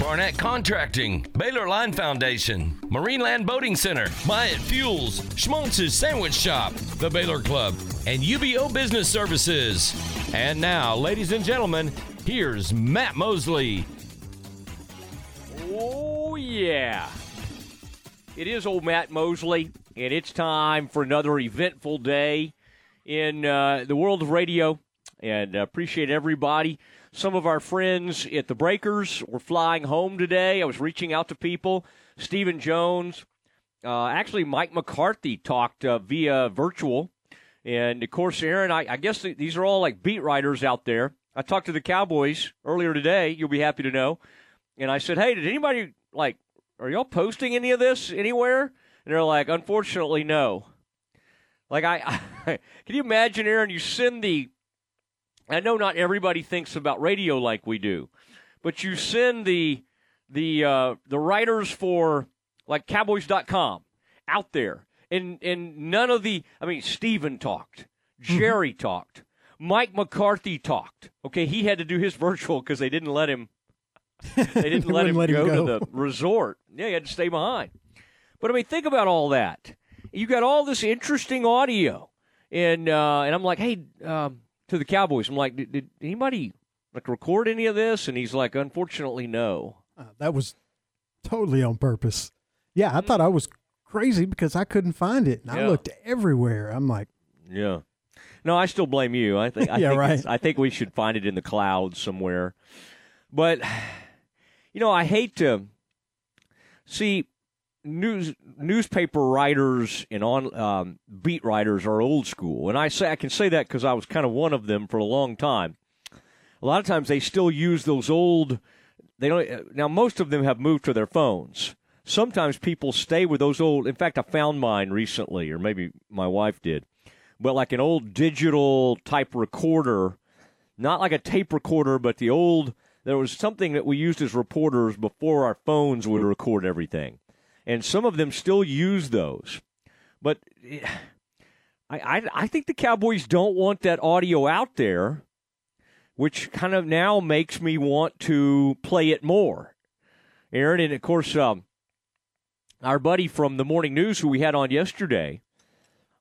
Barnett Contracting, Baylor Line Foundation, Marineland Boating Center, Myatt Fuels, Schmaltz's Sandwich Shop, the Baylor Club, and UBEO Business Services. And now, ladies and gentlemen, here's Matt Mosley. Oh, yeah. It is old Matt Mosley, and it's time for another eventful day in uh, the world of radio. And uh, appreciate everybody. Some of our friends at the Breakers were flying home today. I was reaching out to people. Stephen Jones, uh, actually, Mike McCarthy talked uh, via virtual. And of course, Aaron, I, I guess th- these are all like beat writers out there. I talked to the Cowboys earlier today. You'll be happy to know. And I said, hey, did anybody like, are y'all posting any of this anywhere? And they're like, unfortunately, no. Like I, I can you imagine, Aaron? You send the. I know not everybody thinks about radio like we do, but you send the the uh, the writers for like Cowboys.com out there, and and none of the. I mean, Stephen talked, Jerry talked, Mike McCarthy talked. Okay, he had to do his virtual because they didn't let him. They didn't let, him, let him go, go. to the resort. Yeah, he had to stay behind. But I mean, think about all that. You got all this interesting audio, and uh, and I'm like, hey, um, to the Cowboys, I'm like, did, did anybody like record any of this? And he's like, unfortunately, no. Uh, that was totally on purpose. Yeah, I thought I was crazy because I couldn't find it. And I looked everywhere. I'm like, Yeah. No, I still blame you. I think I Yeah, think right. I think we should find it in the clouds somewhere. But you know, I hate to see news newspaper writers and on um, beat writers are old school, and I say I can say that because I was kind of one of them for a long time. A lot of times they still use those old. They don't now. Most of them have moved to their phones. Sometimes people stay with those old. In fact, I found mine recently, or maybe my wife did. But like an old digital type recorder, not like a tape recorder, but the old. There was something that we used as reporters before our phones would record everything, and some of them still use those. But eh, I, I, I think the Cowboys don't want that audio out there, which kind of now makes me want to play it more. Aaron, and of course, um, our buddy from the morning news who we had on yesterday,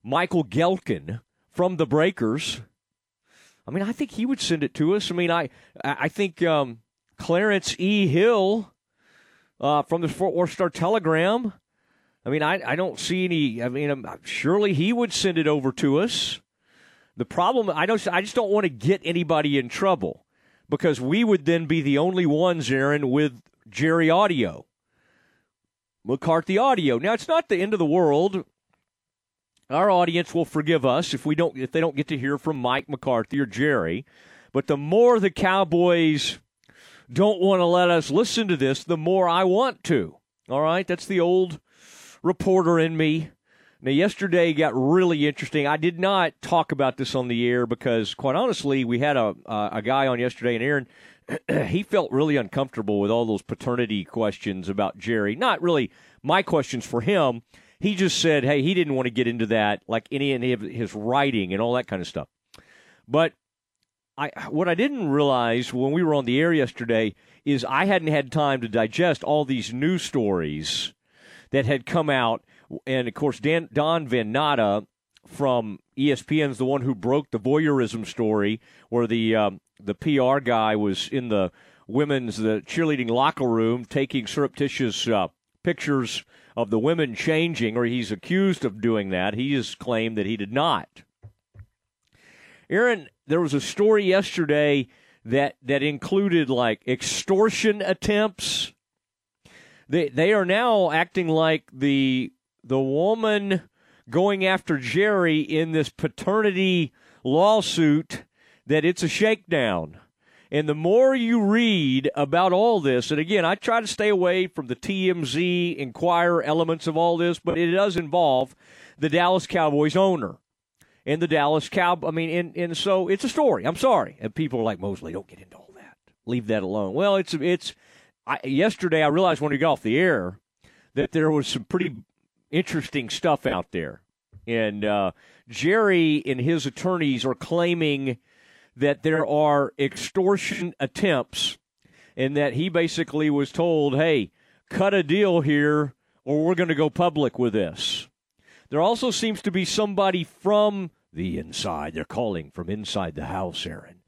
Michael Gehlken from the Breakers. I mean, I think he would send it to us. I mean, I I think um, Clarence E. Hill uh, from the Fort Worth Star Telegram. I mean, I, I don't see any. I mean, um, surely he would send it over to us. The problem, I don't. I just don't want to get anybody in trouble because we would then be the only ones, Aaron, with Jerry Audio, McCarthy Audio. Now, it's not the end of the world. Our audience will forgive us if we don't if they don't get to hear from Mike McCarthy or Jerry. But the more the Cowboys don't want to let us listen to this, the more I want to. All right, that's the old reporter in me. Now, yesterday got really interesting. I did not talk about this on the air because, quite honestly, we had a uh, a guy on yesterday, and Aaron, he felt really uncomfortable with all those paternity questions about Jerry. Not really my questions for him. He just said, hey, he didn't want to get into that, like any, any of his writing and all that kind of stuff. But I, what I didn't realize when we were on the air yesterday is I hadn't had time to digest all these news stories that had come out. And of course, Dan, Don Van Natta from ESPN is the one who broke the voyeurism story where the um, the PR guy was in the women's the cheerleading locker room taking surreptitious uh, pictures of the women changing, or he's accused of doing that. He has claimed that he did not. Aaron, there was a story yesterday that that included like extortion attempts. They they are now acting like the the woman going after Jerry in this paternity lawsuit that it's a shakedown. And the more you read about all this, and again, I try to stay away from the TMZ, Inquirer elements of all this, but it does involve the Dallas Cowboys owner. And the Dallas Cow. I mean, and, and so it's a story. I'm sorry, and people are like Mosley, don't get into all that. Leave that alone. Well, it's it's. I, yesterday, I realized when we got off the air that there was some pretty interesting stuff out there, and uh, Jerry and his attorneys are claiming that there are extortion attempts, and that he basically was told, "Hey, cut a deal here, or we're going to go public with this." There also seems to be somebody from the inside. They're calling from inside the house, Aaron.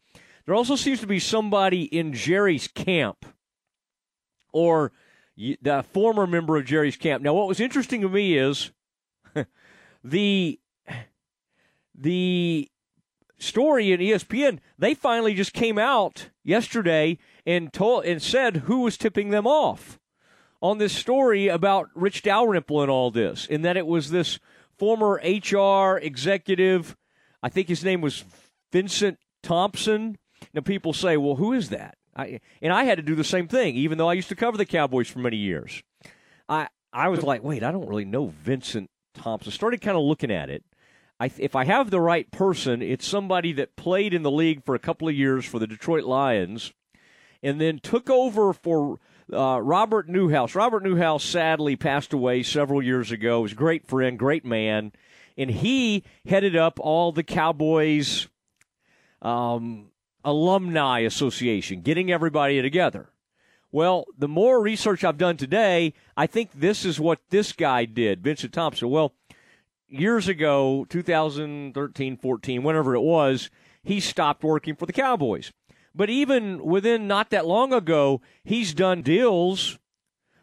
There also seems to be somebody in Jerry's camp or the former member of Jerry's camp. Now, what was interesting to me is the the story in ESPN. They finally just came out yesterday and told and said who was tipping them off on this story about Rich Dalrymple and all this, and that it was this former HR executive. I think his name was Vincent Thompson. Now people say, "Well, who is that?" I, and I had to do the same thing, even though I used to cover the Cowboys for many years. I I was like, "Wait, I don't really know Vincent Thompson." Started kind of looking at it. I, if I have the right person, it's somebody that played in the league for a couple of years for the Detroit Lions, and then took over for uh, Robert Newhouse. Robert Newhouse sadly passed away several years ago. He was a great friend, great man, and he headed up all the Cowboys um, alumni association, getting everybody together. Well, the more research I've done today, I think this is what this guy did, Vincent Thompson. Well, years ago, 2013, 14, whenever it was, he stopped working for the Cowboys. But even within not that long ago, he's done deals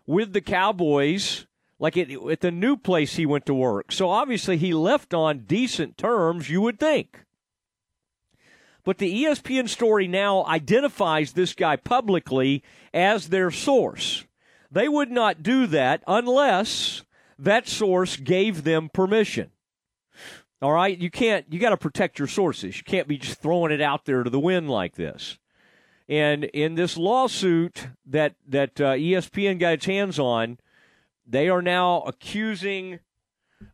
with the Cowboys, like at, at the new place he went to work. So obviously he left on decent terms, you would think. But the ESPN story now identifies this guy publicly as their source. They would not do that unless that source gave them permission. All right, you can't. You got to protect your sources. You can't be just throwing it out there to the wind like this. And in this lawsuit that that uh, ESPN got its hands on, they are now accusing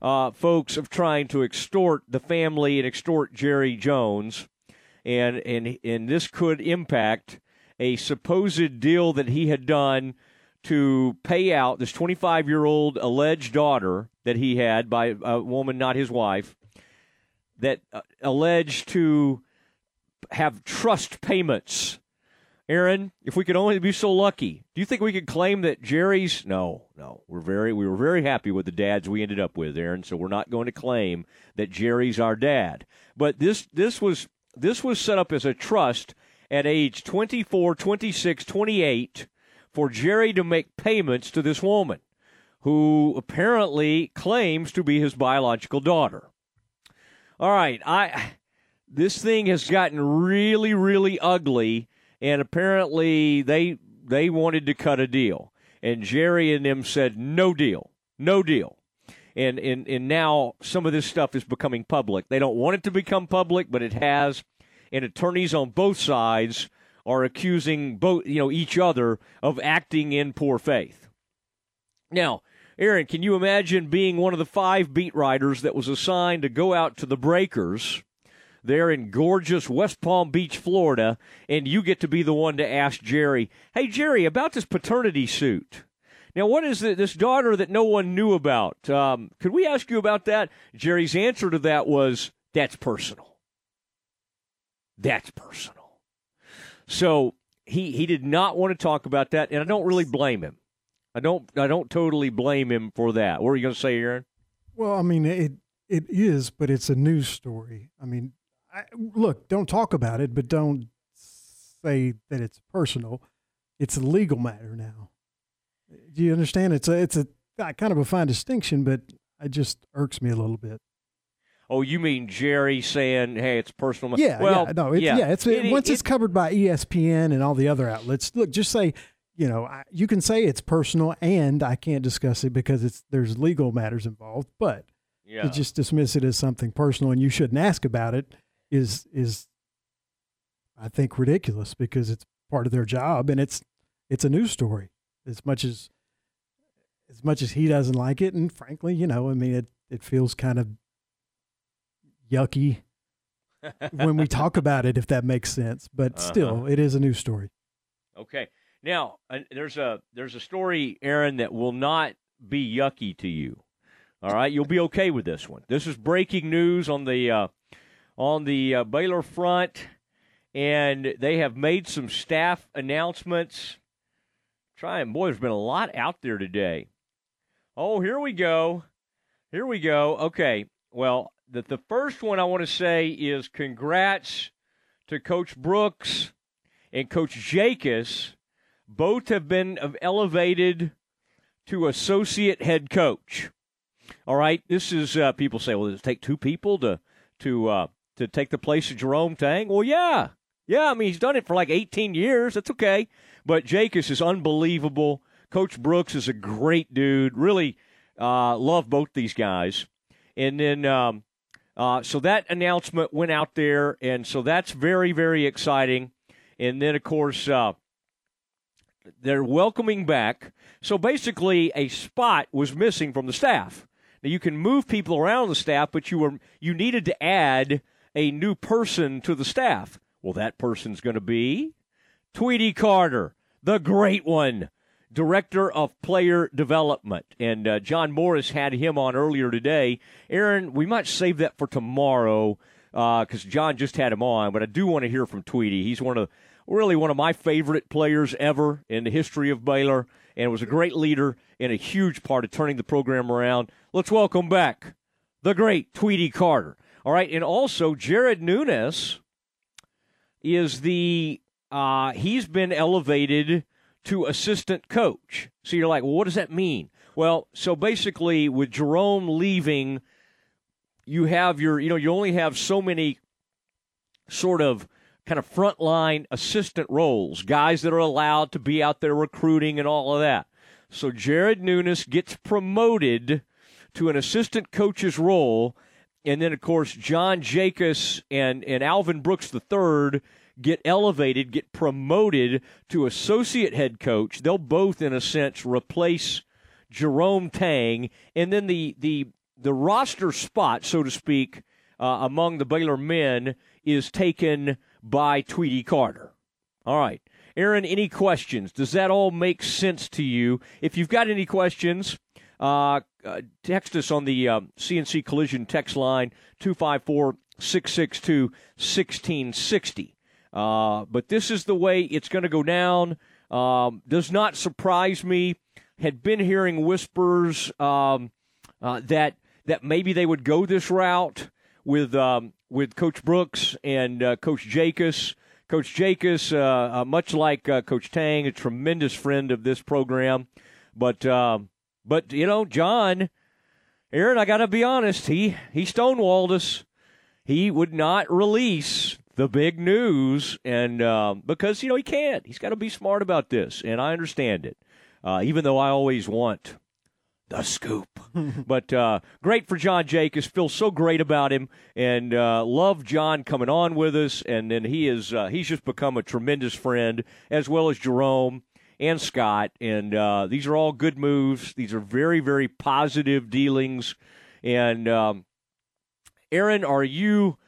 uh, folks of trying to extort the family and extort Jerry Jones, and and and this could impact a supposed deal that he had done to pay out this 25 year old alleged daughter that he had by a woman, not his wife that uh, alleged to have trust payments. Aaron, if we could only be so lucky, do you think we could claim that Jerry's? No, no. We're very, we were very happy with the dads we ended up with, Aaron. So we're not going to claim that Jerry's our dad. But this, this was, this was set up as a trust at age 24, 26, 28 for Jerry to make payments to this woman who apparently claims to be his biological daughter. All right, I this thing has gotten really, really ugly, and apparently they they wanted to cut a deal, and Jerry and them said no deal, no deal. And, and and now some of this stuff is becoming public. They don't want it to become public, but it has. And attorneys on both sides are accusing both you know each other of acting in poor faith. Now, Aaron, can you imagine being one of the five beat writers that was assigned to go out to the Breakers there in gorgeous West Palm Beach, Florida, and you get to be the one to ask Jerry, hey, Jerry, about this paternity suit? Now, what is this daughter that no one knew about? Um, could we ask you about that? Jerry's answer to that was, that's personal. That's personal. So he, he did not want to talk about that, and I don't really blame him. I don't I don't totally blame him for that. What are you going to say, Aaron? Well, I mean it it is, but it's a news story. I mean, I, look, don't talk about it, but don't say that it's personal. It's a legal matter now. Do you understand? It's a it's a uh, kind of a fine distinction, but it just irks me a little bit. Oh, you mean Jerry saying, "Hey, it's personal"? Yeah, well, yeah, no, it's, yeah. yeah it's it, once it, it's covered by ESPN and all the other outlets. Look, just say you know, I, you can say it's personal and I can't discuss it because it's there's legal matters involved, but yeah. to just dismiss it as something personal and you shouldn't ask about it is is I think ridiculous because it's part of their job and it's it's a news story as much as as much as he doesn't like it and frankly, you know, I mean it it feels kind of yucky when we talk about it, if that makes sense. But uh-huh. still, it is a news story. Okay. Now, there's a there's a story, Aaron, that will not be yucky to you. All right, you'll be okay with this one. This is breaking news on the uh, on the uh, Baylor front, and they have made some staff announcements. Trying, boy, there's been a lot out there today. Oh, here we go. Here we go. Okay, well, the the first one I want to say is congrats to Coach Brooks and Coach Jakus. Both have been elevated to associate head coach. All right, this is uh, people say, well, does it take two people to to uh, to take the place of Jerome Tang? Well, yeah, yeah. I mean, he's done it for like 18 years. That's okay. But Jakus is unbelievable. Coach Brooks is a great dude. Really uh, love both these guys. And then, um, uh, so that announcement went out there, and so that's very, very exciting. And then, of course, uh, they're welcoming back. So basically, a spot was missing from the staff. Now you can move people around the staff, but you were you needed to add a new person to the staff. Well, that person's going to be Tweety Carter, the great one, director of player development. And uh, John Morris had him on earlier today. Aaron, we might save that for tomorrow because uh, John just had him on, but I do want to hear from Tweety. He's one of really one of my favorite players ever in the history of Baylor and was a great leader and a huge part of turning the program around. Let's welcome back the great Tweety Carter. All right, and also Jared Nuness is the uh, he's been elevated to assistant coach. So you're like, well, what does that mean? Well, so basically, with Jerome leaving, you have your, you know, you only have so many sort of kind of frontline assistant roles, guys that are allowed to be out there recruiting and all of that. So Jared Nuness gets promoted to an assistant coach's role. And then, of course, John Jakus and, and Alvin Brooks III get elevated, get promoted to associate head coach. They'll both, in a sense, replace Jerome Tang. And then the, the, the roster spot, so to speak, uh, among the Baylor men is taken by Tweety Carter. All right. Aaron, any questions? Does that all make sense to you? If you've got any questions, uh, uh, text us on the uh, CNC Collision text line 254 662 1660. Uh, but this is the way it's going to go down. Um, does not surprise me. Had been hearing whispers um, uh, that that maybe they would go this route with um, with Coach Brooks and uh, Coach Jakus. Coach Jakus, uh, uh, much like uh, Coach Tang, a tremendous friend of this program, but um, but you know, John, Aaron, I got to be honest, he he stonewalled us. He would not release the big news, and um, because you know he can't, he's got to be smart about this, and I understand it. Uh, even though I always want the scoop. but uh, great for John Jakus. Feel so great about him, and uh, love John coming on with us. And then he is uh, he's just become a tremendous friend, as well as Jerome and Scott. And uh, these are all good moves. These are very very positive dealings. And um, Aaron, are you?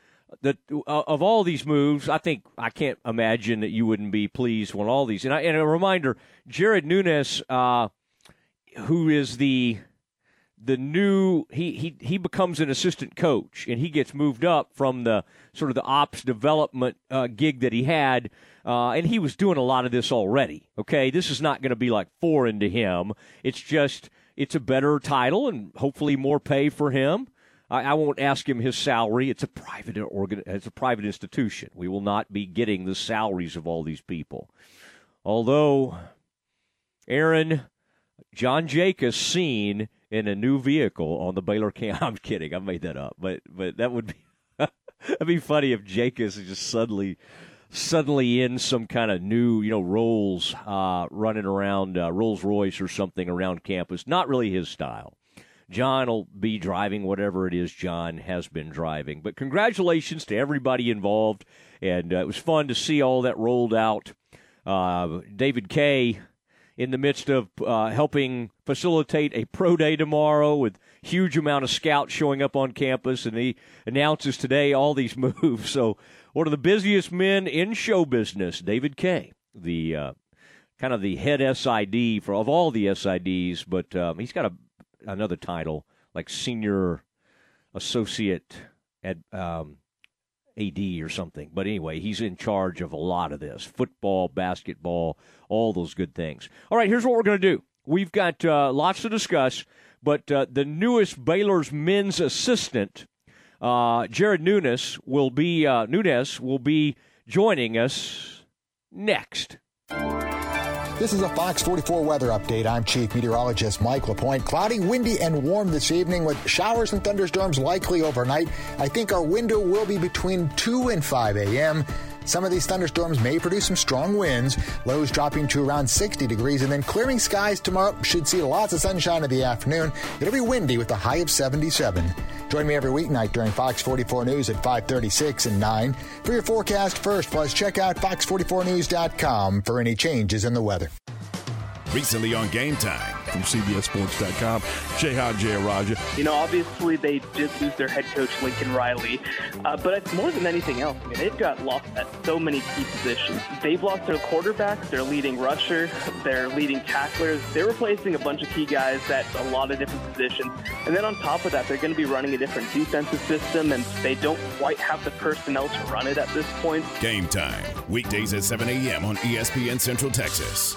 that uh, of all these moves, I think I can't imagine that you wouldn't be pleased with all these. And, I, and a reminder, Jared Nuness uh, who is the the new he, he he becomes an assistant coach and he gets moved up from the sort of the ops development uh, gig that he had uh, and he was doing a lot of this already okay? This is not going to be like foreign to him. It's just it's a better title and hopefully more pay for him. I, I won't ask him his salary. It's a private organ it's a private institution. We will not be getting the salaries of all these people. Although Aaron John Jakus seen in a new vehicle on the Baylor camp. I'm kidding. I made that up, but but that would be that'd be funny if Jakus just suddenly suddenly in some kind of new you know Rolls uh, running around uh, Rolls Royce or something around campus. Not really his style. John will be driving whatever it is John has been driving. But congratulations to everybody involved, and uh, it was fun to see all that rolled out. Uh, David Kay in the midst of uh, helping facilitate a pro day tomorrow with huge amount of scouts showing up on campus, and he announces today all these moves. So one of the busiest men in show business, David Kay, the uh, kind of the head SID for of all the SIDs, but um, he's got a another title like senior associate at um, AD or something. But anyway, he's in charge of a lot of this football, basketball, all those good things. All right, here's what we're going to do. We've got uh, lots to discuss, but uh, the newest Baylor's men's assistant, uh, Jared Nuness, will be uh, Nuness will be joining us next. This is a Fox 44 weather update. I'm Chief Meteorologist Mike LaPointe. Cloudy, windy, and warm this evening with showers and thunderstorms likely overnight. I think our window will be between 2 and 5 a.m. Some of these thunderstorms may produce some strong winds, lows dropping to around 60 degrees, and then clearing skies tomorrow. Should see lots of sunshine in the afternoon. It'll be windy with a high of 77. Join me every weeknight during Fox 44 News at 536 and 9 for your forecast first. Plus, check out fox44news.com for any changes in the weather. Recently on Game Time from CBSSports.com, Shehan Jeyarajah. You know, obviously they did lose their head coach Lincoln Riley, uh, but it's more than anything else. I mean, they've got lost at so many key positions. They've lost their quarterback, their leading rusher, their leading tacklers. They're replacing a bunch of key guys at a lot of different positions, and then on top of that, they're going to be running a different defensive system, and they don't quite have the personnel to run it at this point. Game Time weekdays at 7 a.m. on ESPN Central Texas.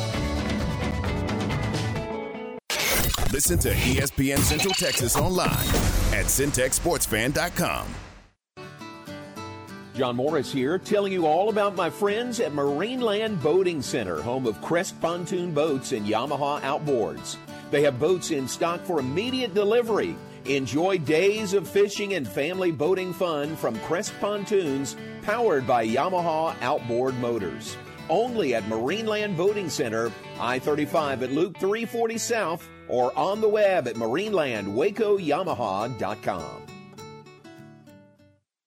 Listen to ESPN Central Texas online at centexsportsfan.com. John Morris here, telling you all about my friends at Marineland Boating Center, home of Crest Pontoon Boats and Yamaha Outboards. They have boats in stock for immediate delivery. Enjoy days of fishing and family boating fun from Crest Pontoons, powered by Yamaha Outboard Motors. Only at Marineland Boating Center, I 35 at Loop 340 South or on the web at marinelandwacoyamaha.com.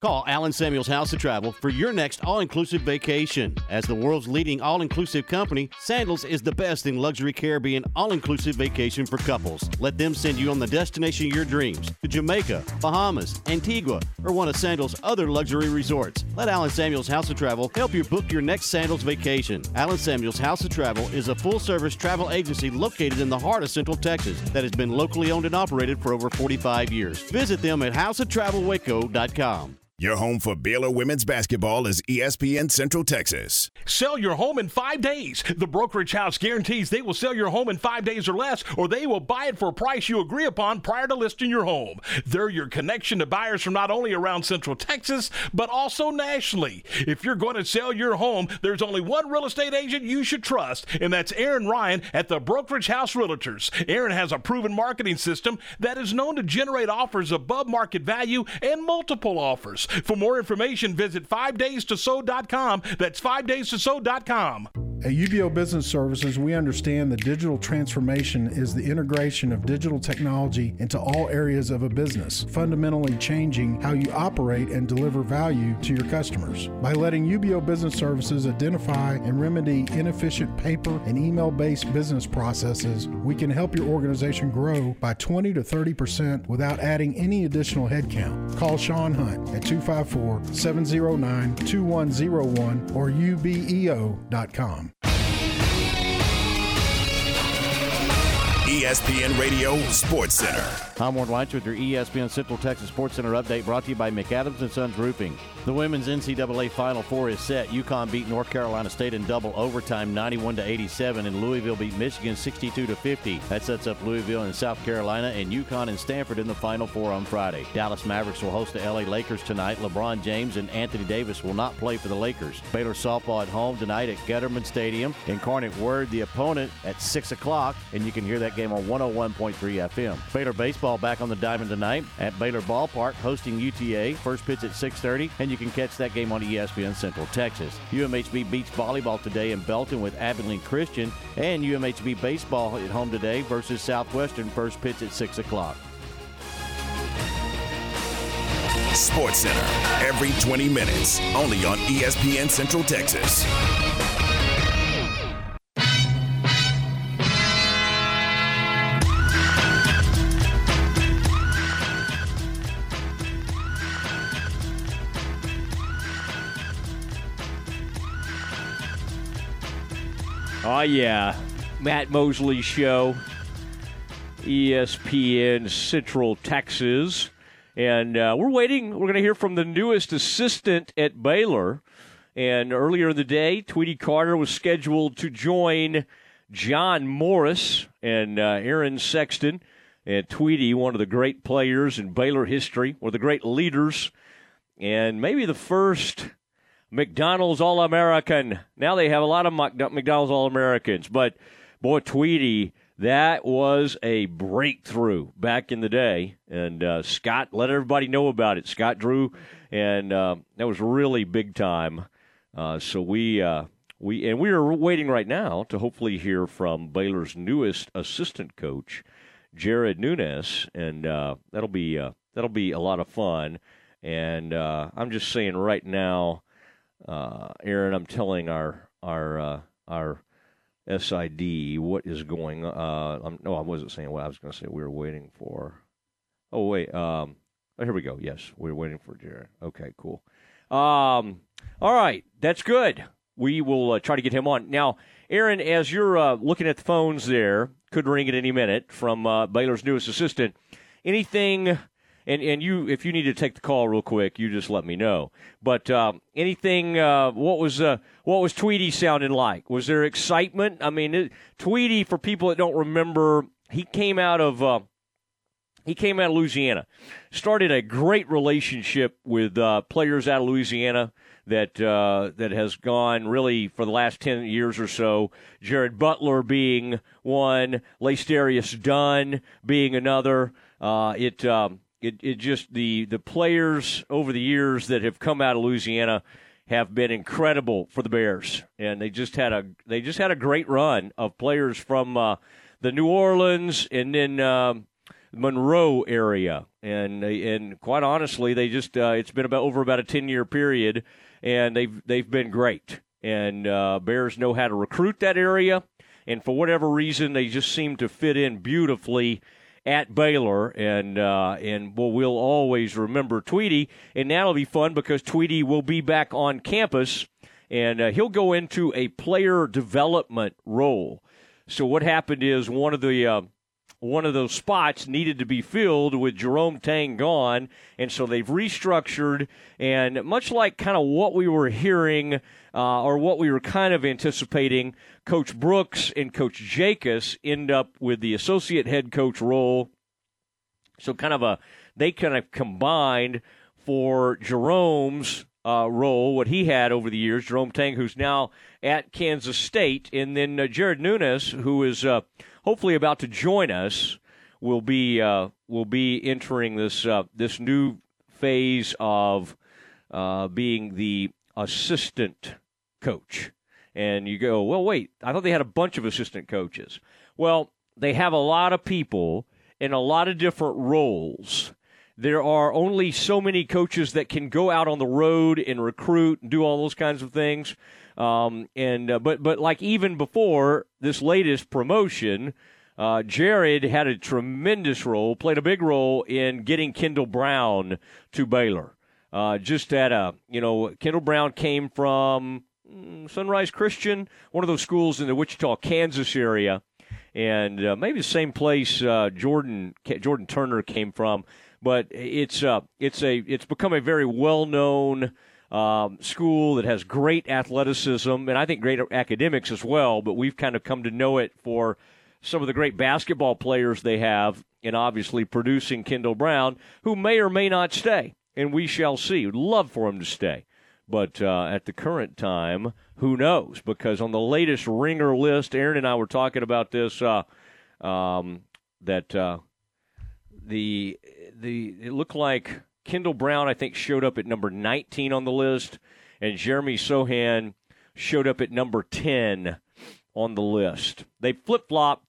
Call Allen Samuels House of Travel for your next all inclusive vacation. As the world's leading all inclusive company, Sandals is the best in luxury Caribbean all inclusive vacation for couples. Let them send you on the destination of your dreams to Jamaica, Bahamas, Antigua, or one of Sandals' other luxury resorts. Let Allen Samuels House of Travel help you book your next Sandals vacation. Allen Samuels House of Travel is a full service travel agency located in the heart of Central Texas that has been locally owned and operated for over 45 years. Visit them at houseoftravelwaco.com. Your home for Baylor women's basketball is ESPN Central Texas. Sell your home in five days. The brokerage house guarantees they will sell your home in five days or less, or they will buy it for a price you agree upon prior to listing your home. They're your connection to buyers from not only around Central Texas, but also nationally. If you're going to sell your home, there's only one real estate agent you should trust, and that's Aaron Ryan at the Brokerage House Realtors. Aaron has a proven marketing system that is known to generate offers above market value and multiple offers. For more information, visit 5daystosow.com. That's 5daystosow.com. At UBEO Business Services, we understand that digital transformation is the integration of digital technology into all areas of a business, fundamentally changing how you operate and deliver value to your customers. By letting UBEO Business Services identify and remedy inefficient paper and email based business processes, we can help your organization grow by 20 to 30% without adding any additional headcount. Call Sean Hunt at 254 709 2101 or ubeo.com. ESPN Radio Sports Center. I'm Warren Weitz with your ESPN Central Texas Sports Center update brought to you by McAdams and Sons Roofing. The women's NCAA Final Four is set. UConn beat North Carolina State in double overtime, 91 to 87, and Louisville beat Michigan 62 to 50. That sets up Louisville and South Carolina, and UConn and Stanford in the Final Four on Friday. Dallas Mavericks will host the LA Lakers tonight. LeBron James and Anthony Davis will not play for the Lakers. Baylor softball at home tonight at Getterman Stadium. Incarnate Word, the opponent, at 6 o'clock, and you can hear that game on 101.3 FM. Baylor baseball back on the diamond tonight at Baylor Ballpark, hosting UTA. First pitch at 6:30, and you can catch that game on ESPN Central Texas. UMHB beach volleyball today in Belton with Abilene Christian, and UMHB baseball at home today versus Southwestern. First pitch at 6 o'clock. Sports Center every 20 minutes, only on ESPN Central Texas. Oh, yeah. Matt Mosley Show, ESPN Central Texas. And uh, we're waiting. We're going to hear from the newest assistant at Baylor. And earlier in the day, Tweety Carter was scheduled to join John Morris and uh, Aaron Sexton. And Tweety, one of the great players in Baylor history, one of the great leaders, and maybe the first McDonald's All American. Now they have a lot of McDonald's All Americans, but boy, Tweety, that was a breakthrough back in the day. And uh, Scott let everybody know about it. Scott Drew, and uh, that was really big time. Uh, so we uh, we and we are waiting right now to hopefully hear from Baylor's newest assistant coach, Jared Nuness, and uh, that'll be uh, that'll be a lot of fun. And I'm just saying right now uh, Aaron, I'm telling our our uh, our SID what is going. Uh, I'm, no, I wasn't saying what I was going to say. We were waiting for. Oh wait. Um, oh, here we go. Yes, we are waiting for Jared. Okay, cool. Um, all right, that's good. We will uh, try to get him on now. Aaron, as you're uh, looking at the phones there, could ring at any minute from uh, Baylor's newest assistant. Anything and and you if you need to take the call real quick, you just let me know. But uh, anything, uh, what was uh, what was Tweety sounding like? Was there excitement? I mean, it, Tweety, for people that don't remember, he came out of uh, he came out of Louisiana, started a great relationship with uh, players out of Louisiana that uh, that has gone really for the last ten years or so. Jared Butler being one, Lacedarius Dunn being another. Uh, it um, it, it just the the players over the years that have come out of Louisiana have been incredible for the Bears, and they just had a they just had a great run of players from uh, the New Orleans and then uh, Monroe area, and and quite honestly, they just uh, it's been about over about a ten year period, and they've they've been great, and uh, Bears know how to recruit that area, and for whatever reason, they just seem to fit in beautifully at Baylor, and uh, and well, we'll always remember Tweety, and that'll be fun because Tweety will be back on campus, and uh, he'll go into a player development role. So what happened is one of the uh, one of those spots needed to be filled with Jerome Tang gone, and so they've restructured. And much like kind of what we were hearing uh, or what we were kind of anticipating, Coach Brooks and Coach Jakus end up with the associate head coach role. So kind of a they kind of combined for Jerome's uh, role, what he had over the years. Jerome Tang, who's now at Kansas State, and then uh, Jared Nuness, who is uh, hopefully about to join us, will be uh, will be entering this uh, this new phase of uh, being the assistant coach. And you go, well, wait, I thought they had a bunch of assistant coaches. Well, they have a lot of people in a lot of different roles. There are only so many coaches that can go out on the road and recruit and do all those kinds of things. Um, and uh, but but like even before this latest promotion, uh, Jared had a tremendous role, played a big role in getting Kendall Brown to Baylor. Uh, just at a you know Kendall Brown came from Sunrise Christian, one of those schools in the Wichita, Kansas area, and uh, maybe the same place uh, Jordan Jordan Turner came from. But it's uh, it's a it's become a very well known um, school that has great athleticism and I think great academics as well. But we've kind of come to know it for some of the great basketball players they have, and obviously producing Kendall Brown, who may or may not stay, and we shall see. Would love for him to stay. But uh, at the current time, who knows? Because on the latest ringer list, Aaron and I were talking about this. Uh, um, that uh, the the it looked like Kendall Brown, I think, showed up at number 19 on the list, and Jeremy Sochan showed up at number 10 on the list. They flip flop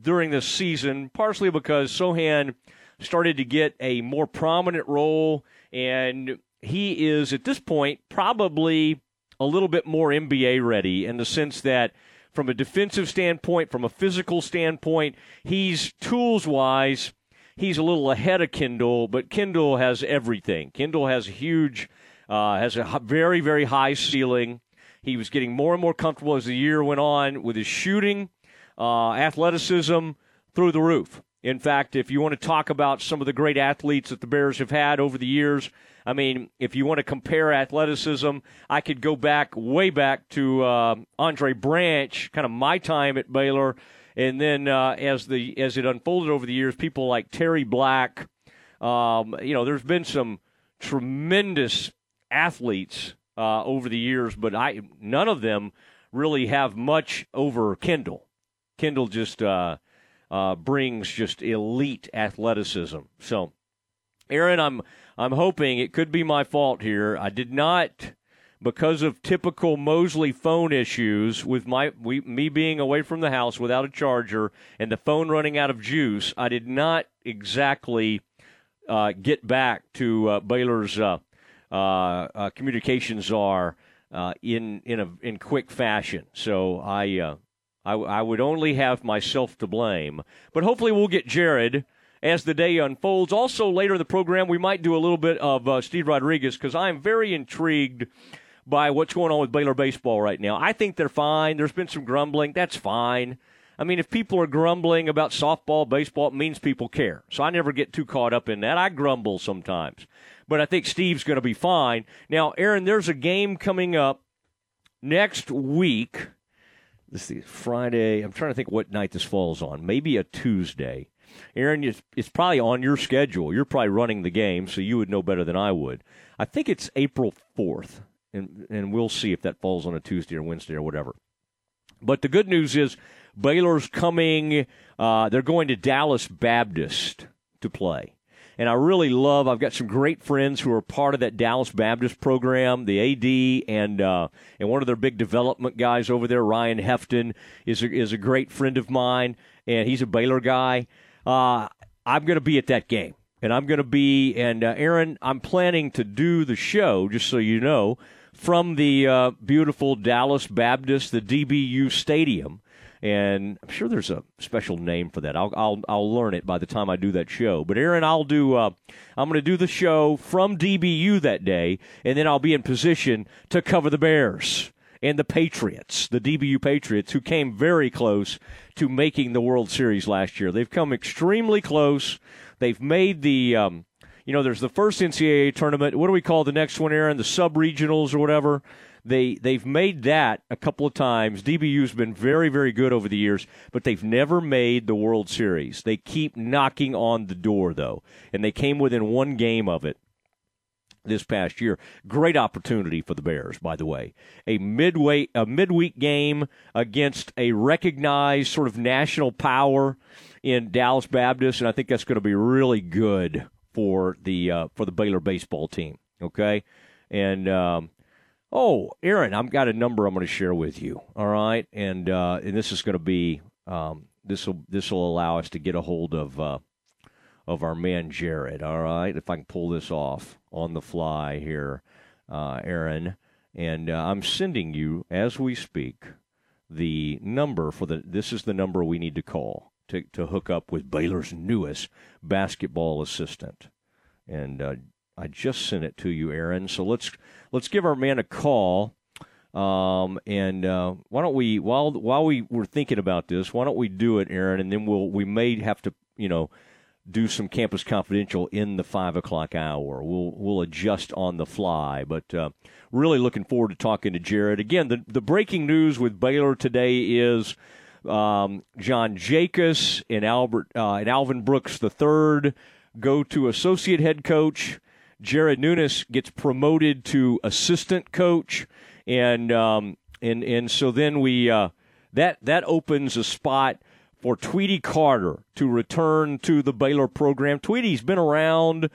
during this season, partially because Sochan started to get a more prominent role, and he is at this point probably a little bit more NBA ready in the sense that from a defensive standpoint, from a physical standpoint, he's tools wise, he's a little ahead of Kendall, but Kendall has everything. Kendall has a huge, uh, has a very, very high ceiling. He was getting more and more comfortable as the year went on with his shooting, uh, athleticism through the roof. In fact, if you want to talk about some of the great athletes that the Bears have had over the years, I mean, if you want to compare athleticism, I could go back way back to uh, Andre Branch, kind of my time at Baylor, and then uh, as the as it unfolded over the years, people like Terry Black. Um, you know, there's been some tremendous athletes uh, over the years, but I none of them really have much over Kendall. Kendall just uh, uh, brings just elite athleticism. So, Aaron, I'm I'm hoping it could be my fault here. I did not because of typical Mosley phone issues with my we, me being away from the house without a charger and the phone running out of juice. I did not exactly uh, get back to uh, Baylor's uh, uh, uh communications czar uh, in in a in quick fashion. So I I, I would only have myself to blame. But hopefully, we'll get Jared as the day unfolds. Also, later in the program, we might do a little bit of uh, Steve Rodriguez because I'm very intrigued by what's going on with Baylor baseball right now. I think they're fine. There's been some grumbling. That's fine. I mean, if people are grumbling about softball, baseball, it means people care. So I never get too caught up in that. I grumble sometimes. But I think Steve's going to be fine. Now, Aaron, there's a game coming up next week this is Friday. I'm trying to think what night this falls on. Maybe a Tuesday. Aaron, it's, it's probably on your schedule. You're probably running the game, so you would know better than I would. I think it's April 4th, and, and we'll see if that falls on a Tuesday or Wednesday or whatever. But the good news is Baylor's coming. Uh, they're going to Dallas Baptist to play and I really love. I've got some great friends who are part of that Dallas Baptist program, the AD, and uh, and one of their big development guys over there, Ryan Hefton, is a, is a great friend of mine, and he's a Baylor guy. Uh, I'm going to be at that game, and I'm going to be. And uh, Aaron, I'm planning to do the show, just so you know, from the uh, beautiful Dallas Baptist, the DBU Stadium and I'm sure there's a special name for that. I'll I'll I'll learn it by the time I do that show. But Aaron, I'll do. Uh, I'm going to do the show from DBU that day, and then I'll be in position to cover the Bears and the Patriots, the DBU Patriots, who came very close to making the World Series last year. They've come extremely close. They've made the. Um, you know, there's the first NCAA tournament. What do we call the next one, Aaron? The sub regionals or whatever. They they've made that a couple of times. DBU's been very very good over the years, but they've never made the World Series. They keep knocking on the door though, and they came within one game of it this past year. Great opportunity for the Bears, by the way. A midway a midweek game against a recognized sort of national power in Dallas Baptist, and I think that's going to be really good for the uh, for the Baylor baseball team. Okay, and um, Oh, Aaron, I've got a number I'm going to share with you. All right, and uh, and this is going to be um, this will this will allow us to get a hold of uh, of our man Jared. All right, if I can pull this off on the fly here, uh, Aaron, and uh, I'm sending you as we speak the number for the. This is the number we need to call to to hook up with Baylor's newest basketball assistant, and uh, I just sent it to you, Aaron. So let's let's give our man a call. Um, and uh, why don't we while while we were thinking about this, why don't we do it, Aaron? And then we'll we may have to you know do some campus confidential in the five o'clock hour. We'll we'll adjust on the fly, but uh, really looking forward to talking to Jared again. The the breaking news with Baylor today is um, John Jakus and Albert uh, and Alvin Brooks III go to associate head coach. Jared Nuness gets promoted to assistant coach, and um, and and so then we uh, that that opens a spot for Tweety Carter to return to the Baylor program. Tweety's been around,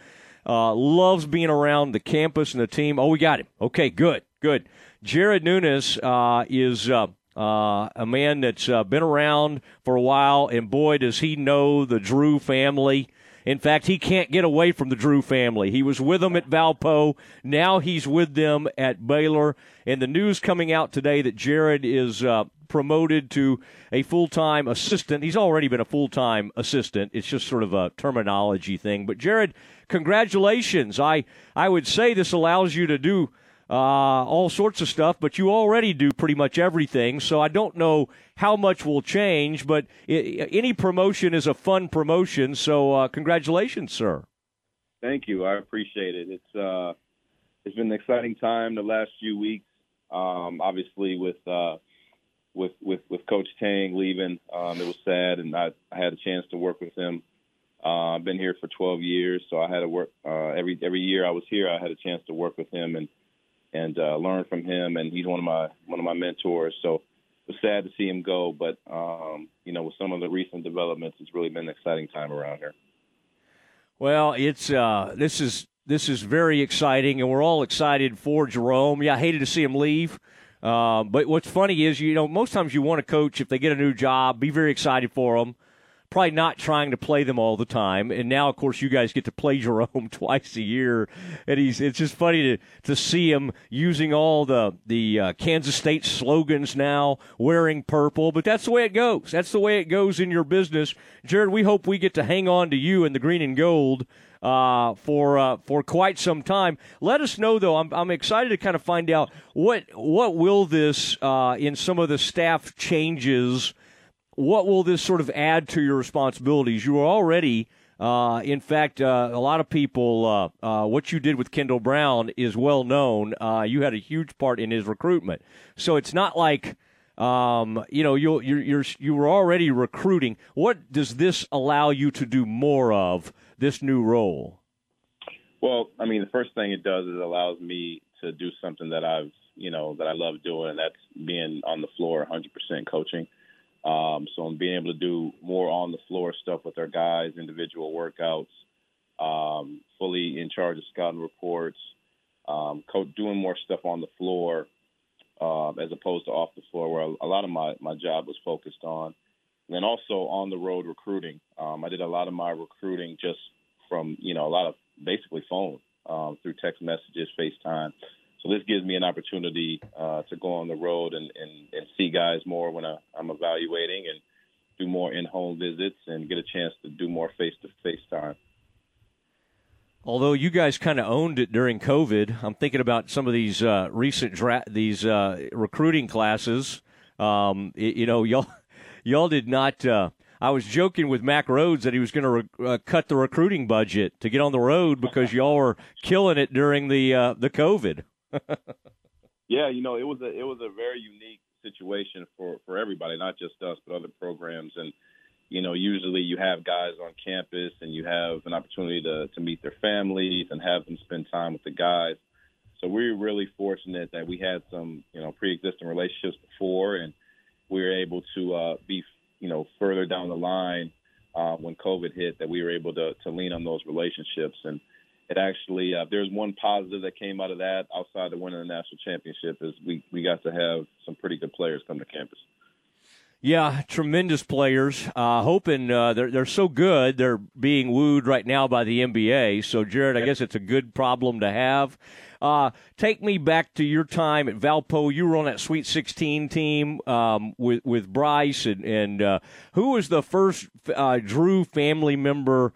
uh, loves being around the campus and the team. Oh, we got him. Okay, good, good. Jared Nuness uh, is uh, uh, a man that's uh, been around for a while, and boy, does he know the Drew family. In fact, he can't get away from the Drew family. He was with them at Valpo. Now he's with them at Baylor. And the news coming out today that Jared is uh, promoted to a full time assistant. He's already been a full time assistant. It's just sort of a terminology thing. But Jared, congratulations. I, I would say this allows you to do uh, all sorts of stuff, but you already do pretty much everything. So I don't know how much will change, but any promotion is a fun promotion. So uh, congratulations, sir. Thank you. I appreciate it. It's uh, it's been an exciting time the last few weeks. Um, obviously, with uh, with with with Coach Tang leaving, um, it was sad, and I, I had a chance to work with him. Uh, I've been here for 12 years, so I had to work uh, every every year I was here. I had a chance to work with him and and uh, learn from him. And he's one of my one of my mentors. So it was sad to see him go, but um, you know, with some of the recent developments, it's really been an exciting time around here. Well, it's uh, this is this is very exciting, and we're all excited for Jerome. Yeah, I hated to see him leave. Uh, but what's funny is, you know, most times you want a coach if they get a new job, be very excited for them probably not trying to play them all the time. And now, of course, you guys get to play Jerome twice a year, and he's it's just funny to to see him using all the the uh, Kansas State slogans now, wearing purple. But that's the way it goes. That's the way it goes in your business, Jared. We hope we get to hang on to you in the green and gold. Uh, for uh, for quite some time. Let us know though. I'm I'm excited to kind of find out what what will this uh, in some of the staff changes what will this sort of add to your responsibilities? You are already, uh, in fact, uh, a lot of people, uh, uh what you did with Kendall Brown is well known. Uh, you had a huge part in his recruitment. So it's not like, um, you know, you you're, you were already recruiting. What does this allow you to do more of, this new role? Well, I mean, the first thing it does is it allows me to do something that I've, you know, that I love doing, and that's being on the floor 100% coaching. Um, so I'm being able to do more on the floor stuff with our guys, individual workouts, um, fully in charge of scouting reports, um, co- doing more stuff on the floor uh, as opposed to off the floor, where a lot of my, my job was focused on. And then also on the road recruiting. Um, I did a lot of my recruiting just from, you know, a lot of basically phone um, through text messages, FaceTime. So this gives me an opportunity uh, to go on the road and, and, and see guys more when I, I'm evaluating and do more in-home visits and get a chance to do more face-to-face time. Although you guys kind of owned it during COVID, I'm thinking about some of these uh, recent dra- these uh, recruiting classes. Um, it, you know, y'all y'all did not. Uh, I was joking with Mack Rhoades that he was going to re- uh, cut the recruiting budget to get on the road because y'all were killing it during the uh, the COVID. yeah, you know, it was a it was a very unique situation for for everybody, not just us, but other programs. And you know, usually you have guys on campus and you have an opportunity to to meet their families and have them spend time with the guys. So we were really fortunate that we had some you know pre-existing relationships before, and we were able to uh, be you know further down the line uh, when COVID hit that we were able to to lean on those relationships and it actually uh, there's one positive that came out of that outside of winning the national championship is we we got to have some pretty good players come to campus. Yeah, tremendous players. Uh, hoping uh, they're they're so good they're being wooed right now by the NBA. So Jared, I guess it's a good problem to have. Uh, take me back to your time at Valpo. You were on that Sweet 16 team um, with with Bryce and and uh, who was the first uh, Drew family member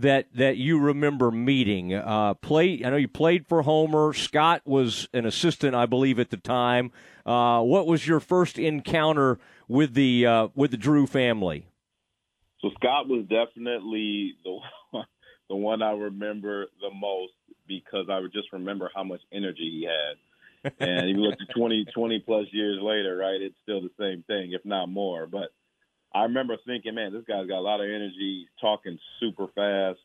that that you remember meeting? Uh, play. I know you played for Homer. Scott was an assistant, I believe, at the time. Uh, what was your first encounter with the uh, with the Drew family? So Scott was definitely the the one I remember the most because I would just remember how much energy he had. and you look at 20, 20 plus years later, right? It's still the same thing, if not more. But I remember thinking, man, this guy's got a lot of energy, talking super fast,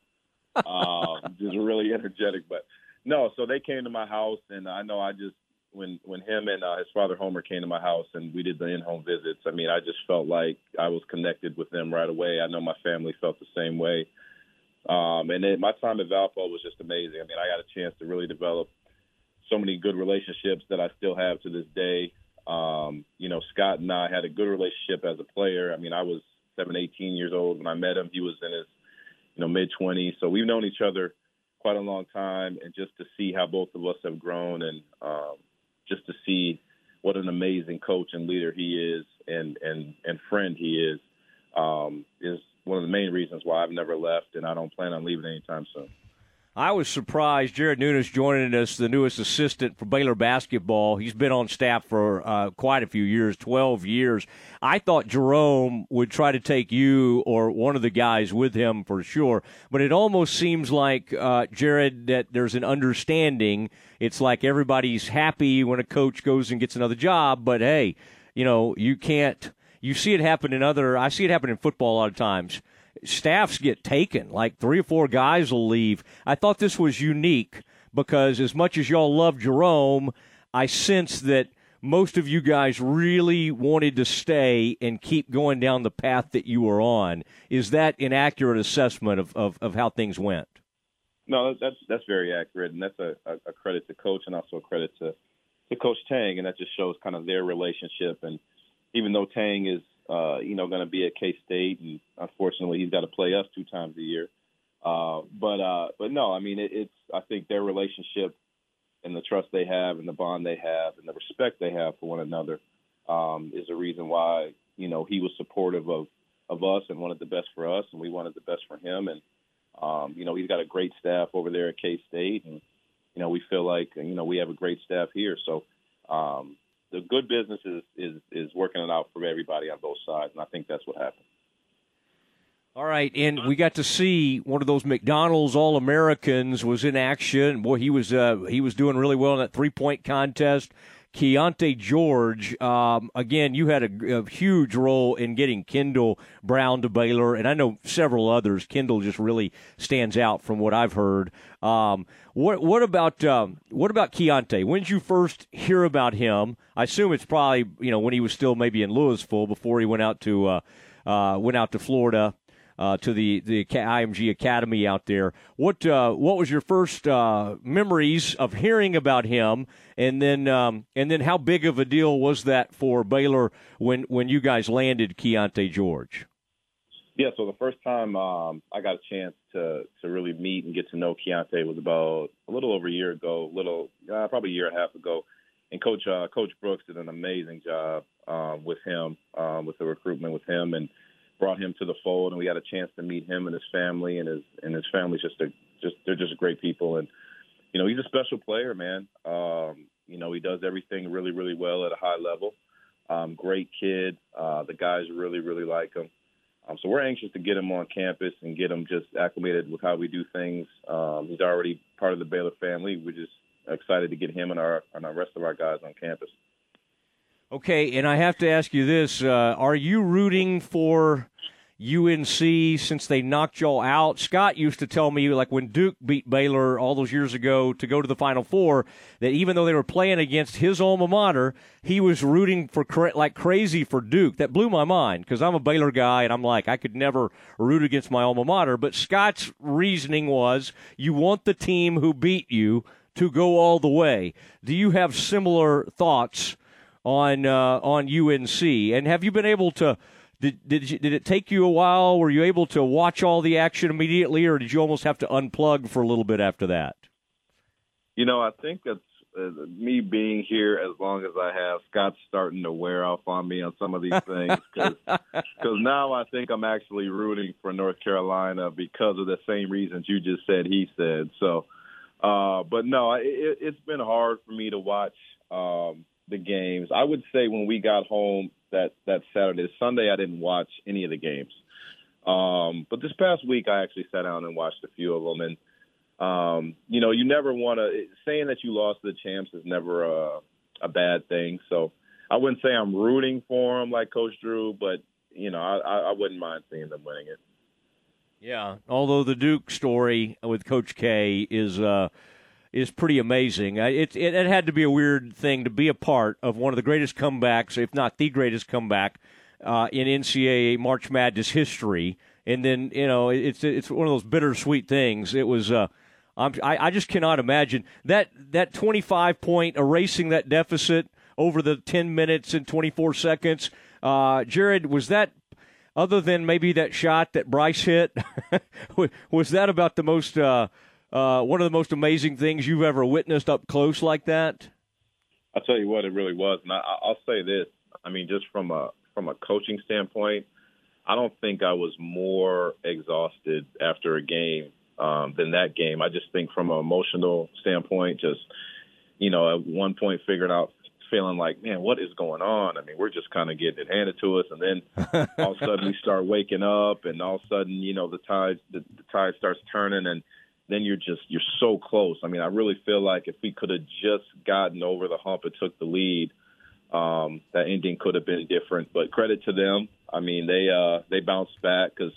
uh, just really energetic. But no, so they came to my house, and I know I just when when him and uh, his father Homer came to my house and we did the in-home visits. I mean, I just felt like I was connected with them right away. I know my family felt the same way. Um, and then my time at Valpo was just amazing. I mean, I got a chance to really develop so many good relationships that I still have to this day. Um, you know, Scott and I had a good relationship as a player. I mean, I was seven, 18 years old when I met him. He was in his, you know, mid 20s. So we've known each other quite a long time. And just to see how both of us have grown and um, just to see what an amazing coach and leader he is and, and, and friend he is um, is one of the main reasons why I've never left, and I don't plan on leaving anytime soon. I was surprised. Jared Nuness joining us, the newest assistant for Baylor basketball. He's been on staff for uh, quite a few years, 12 years. I thought Jerome would try to take you or one of the guys with him for sure, but it almost seems like, uh, Jared, that there's an understanding. It's like everybody's happy when a coach goes and gets another job, but hey, you know, you can't you see it happen in other. I see it happen in football a lot of times. Staffs get taken. Like three or four guys will leave. I thought this was unique because as much as y'all love Jerome, I sense that most of you guys really wanted to stay and keep going down the path that you were on. Is that an accurate assessment of, of, of how things went? No, that's that's very accurate, and that's a, a credit to coach and also a credit to to Coach Tang, and that just shows kind of their relationship and even though Tang is, uh, you know, going to be at K State, and unfortunately he's got to play us two times a year. Uh, but uh, but no, I mean it, it's I think their relationship and the trust they have and the bond they have and the respect they have for one another um, is a reason why you know he was supportive of of us and wanted the best for us, and we wanted the best for him. And um, you know he's got a great staff over there at K State, and you know we feel like you know we have a great staff here. So um, the good business is, is is working it out for everybody on both sides, and I think that's what happened. All right, and we got to see one of those McDonald's All Americans was in action. Boy, he was uh, he was doing really well in that three point contest. Keyonte George, um, again, you had a, a, huge role in getting Kendall Brown to Baylor, and I know several others. Kendall just really stands out from what I've heard. Um, what what about um, what about Keyonte? When did you first hear about him? I assume it's probably you know when he was still maybe in Louisville before he went out to uh, uh, went out to Florida uh, to the the IMG Academy out there. What uh, what was your first uh, memories of hearing about him, and then um, and then how big of a deal was that for Baylor when when you guys landed Keyonte George? Yeah, so the first time um, I got a chance to to really meet and get to know Keyonte was about a little over a year ago, a little uh, probably a year and a half ago, and Coach uh, Coach Brooks did an amazing job um, with him, um, with the recruitment with him, and brought him to the fold, and we got a chance to meet him and his family, and his and his family's just a just they're just great people, and you know he's a special player, man. Um, you know he does everything really really well at a high level. Um, great kid. Uh, the guys really really like him. Um, so we're anxious to get him on campus and get him just acclimated with how we do things. Um, he's already part of the Baylor family. We're just excited to get him and our and the rest of our guys on campus. Okay, and I have to ask you this: uh, Are you rooting for UNC since they knocked y'all out? Scott used to tell me, like when Duke beat Baylor all those years ago to go to the Final Four, that even though they were playing against his alma mater, he was rooting for like crazy for Duke. That blew my mind because I'm a Baylor guy and I'm like, I could never root against my alma mater. But Scott's reasoning was, you want the team who beat you to go all the way. Do you have similar thoughts? On uh, on UNC. And have you been able to? Did did, you, did it take you a while? Were you able to watch all the action immediately, or did you almost have to unplug for a little bit after that? You know, I think that's uh, me being here as long as I have. Scott's starting to wear off on me on some of these things because now I think I'm actually rooting for North Carolina because of the same reasons you just said. He said so. Uh, but no, it, it's been hard for me to watch um, the games. I would say when we got home that that Saturday, Sunday, I didn't watch any of the games. Um, but this past week, I actually sat down and watched a few of them. And um, you know, you never want to saying that you lost the champs is never a, a bad thing. So I wouldn't say I'm rooting for them like Coach Drew, but you know, I, I wouldn't mind seeing them winning it. Yeah, although the Duke story with Coach K is uh, is pretty amazing. It, it, it had to be a weird thing to be a part of one of the greatest comebacks, if not the greatest comeback uh, in NCAA March Madness history. And then you know it's it's one of those bittersweet things. It was. Uh, I'm, I, I just cannot imagine that that 25 point erasing that deficit over the 10 minutes and 24 seconds. Uh, Jared, was that other than maybe that shot that Bryce hit, was that about the most uh, uh, one of the most amazing things you've ever witnessed up close like that? I'll tell you what, it really was, and I, I'll say this. I mean, just from a from a coaching standpoint, I don't think I was more exhausted after a game um, than that game. I just think from an emotional standpoint, just you know, at one point figuring out feeling like, man, what is going on? I mean, we're just kind of getting it handed to us, and then all of a sudden we start waking up, and all of a sudden, you know, the tide the, the tide starts turning, and then you're just you're so close. I mean, I really feel like if we could have just gotten over the hump and took the lead, um, that ending could have been different. But credit to them. I mean, they uh, they bounced back because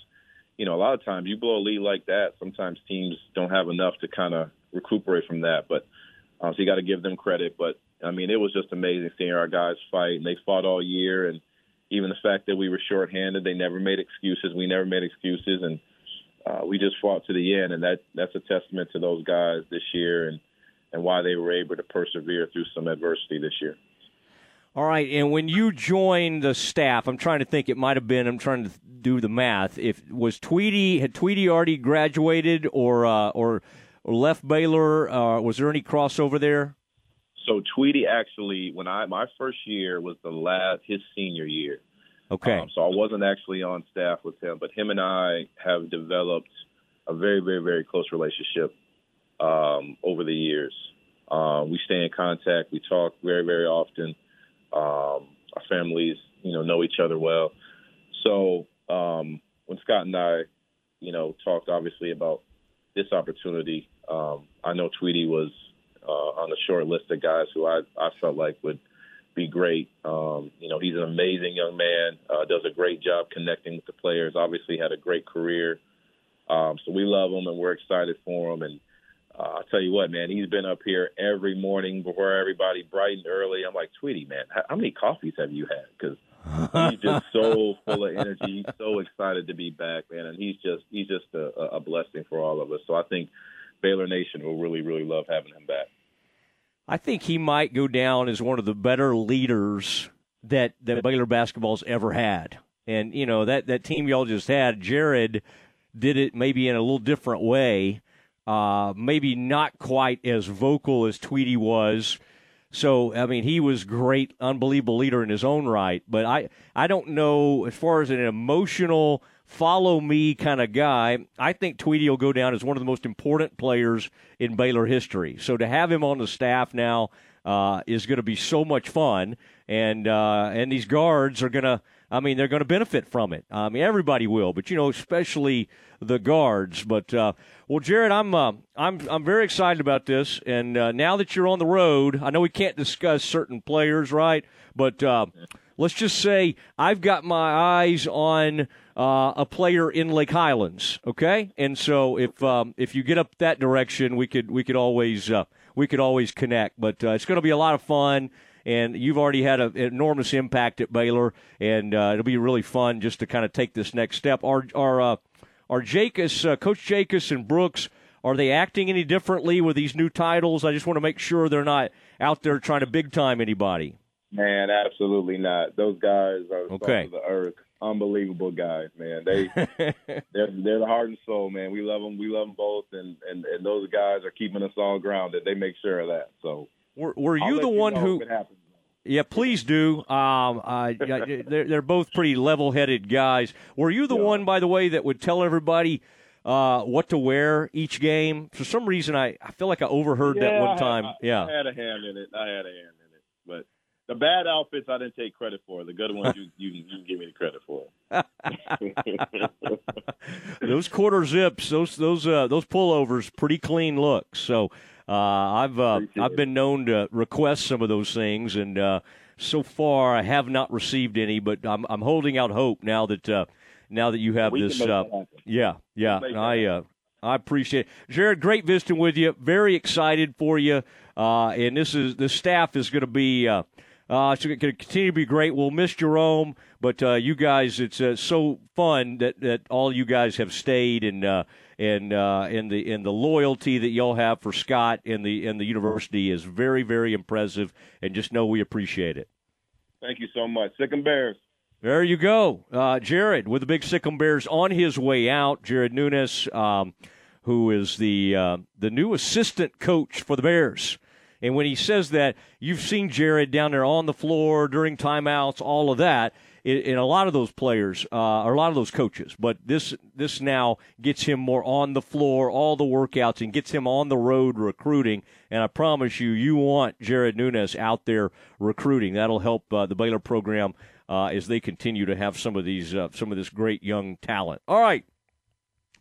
you know a lot of times you blow a lead like that, sometimes teams don't have enough to kind of recuperate from that. But um, so you got to give them credit. But I mean, it was just amazing seeing our guys fight, and they fought all year. And even the fact that we were shorthanded, they never made excuses. We never made excuses, and uh, we just fought to the end. And that that's a testament to those guys this year, and and why they were able to persevere through some adversity this year. All right, and when you joined the staff, I'm trying to think. It might have been. I'm trying to do the math. If was Tweety had Tweety already graduated or uh, or, or left Baylor? Uh, was there any crossover there? So Tweety actually, when I my first year was the last his senior year. Okay. Um, so I wasn't actually on staff with him, but him and I have developed a very, very, very close relationship um, over the years. Uh, we stay in contact. We talk very, very often. Um, our families, you know, know each other well. So um, when Scott and I, you know, talked obviously about this opportunity, um, I know Tweety was uh, on the short list of guys who I, I felt like would be great. Um, you know, he's an amazing young man, uh, does a great job connecting with the players, obviously had a great career. Um, so we love him and we're excited for him. And uh, I'll tell you what, man, he's been up here every morning before everybody, bright and early. I'm like, Tweety, man, how, many coffees have you had? Because he's just so full of energy, he's so excited to be back, man, and he's just he's just a, a blessing for all of us. So I think Baylor Nation will really, really love having him back. I think he might go down as one of the better leaders that that Baylor basketball's ever had. And you know that that team y'all just had, Jared did it maybe in a little different way, uh, maybe not quite as vocal as Tweety was. So I mean, he was great, unbelievable leader in his own right. But I I don't know as far as an emotional follow me kind of guy. I think Tweety will go down as one of the most important players in Baylor history. So to have him on the staff now uh, is going to be so much fun, and uh, and these guards are going to. I mean, they're going to benefit from it. I mean, everybody will, but you know, especially the guards. But uh, well, Jared, I'm uh, I'm I'm very excited about this, and uh, now that you're on the road, I know we can't discuss certain players, right? But uh, let's just say I've got my eyes on uh, a player in Lake Highlands. Okay, and so if um, if you get up that direction, we could we could always uh, we could always connect. But uh, it's going to be a lot of fun. And you've already had an enormous impact at Baylor, and uh, it'll be really fun just to kind of take this next step. Are are uh, are Jakus, uh, Coach Jakus and Brooks, are they acting any differently with these new titles? I just want to make sure they're not out there trying to big time anybody. Man, absolutely not. Those guys are okay. the earth unbelievable guys, man. They they're they're the heart and soul, man. We love them. We love them both, and and and those guys are keeping us all grounded. They make sure of that. So were were you the one you who? Yeah, please do. Um, uh, they're they're both pretty level-headed guys. Were you the yeah. one, by the way, that would tell everybody? Uh, what to wear each game. For some reason, I, I feel like I overheard yeah, that one time. I, yeah, I had a hand in it. I had a hand in it, the bad outfits I didn't take credit for. The good ones you you, you give me the credit for. those quarter zips, those those uh, those pullovers, pretty clean looks. So uh, I've uh, I've been known to request some of those things, and uh, so far I have not received any. But I'm I'm holding out hope now that uh, now that you have We this. Uh, yeah, yeah. I uh, I appreciate it. Jared. Great visiting with you. Very excited for you. Uh, and this is the staff is going to be. Uh, uh, it's going to continue to be great. We'll miss Jerome, but uh, you guys, it's uh, so fun that, that all you guys have stayed and uh, and uh, and the and the loyalty that y'all have for Scott and the and the university is very very impressive. And just know we appreciate it. Thank you so much. Sic 'em Bears. There you go, uh, Jared with the big Sic 'em Bears on his way out. Jared Nuness, um, who is the uh, the new assistant coach for the Bears. And when he says that, you've seen Jared down there on the floor during timeouts, all of that. And a lot of those players, uh, or a lot of those coaches, but this this now gets him more on the floor, all the workouts, and gets him on the road recruiting. And I promise you, you want Jared Nuness out there recruiting. That'll help uh, the Baylor program uh, as they continue to have some of these uh, some of this great young talent. All right,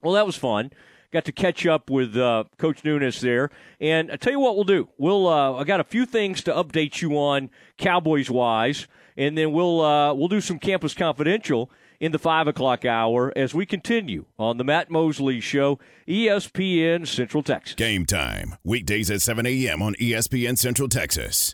well that was fun. Got to catch up with uh, Coach Nuness there, and I tell you what we'll do. We'll uh, I got a few things to update you on Cowboys wise, and then we'll uh, we'll do some Campus Confidential in the five o'clock hour as we continue on the Matt Mosley Show, ESPN Central Texas. Game time. Weekdays at 7 a.m. on ESPN Central Texas.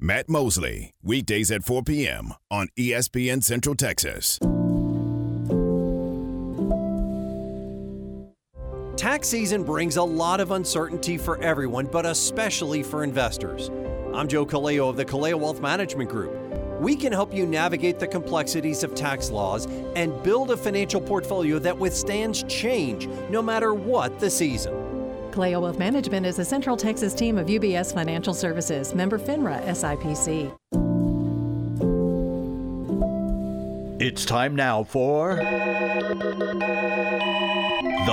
Matt Mosley, weekdays at 4 p.m. on ESPN Central Texas. Tax season brings a lot of uncertainty for everyone, but especially for investors. I'm Joe Kaleo of the Kaleo Wealth Management Group. We can help you navigate the complexities of tax laws and build a financial portfolio that withstands change no matter what the season. Kaleo Wealth Management is a Central Texas team of UBS Financial Services, member FINRA SIPC. It's time now for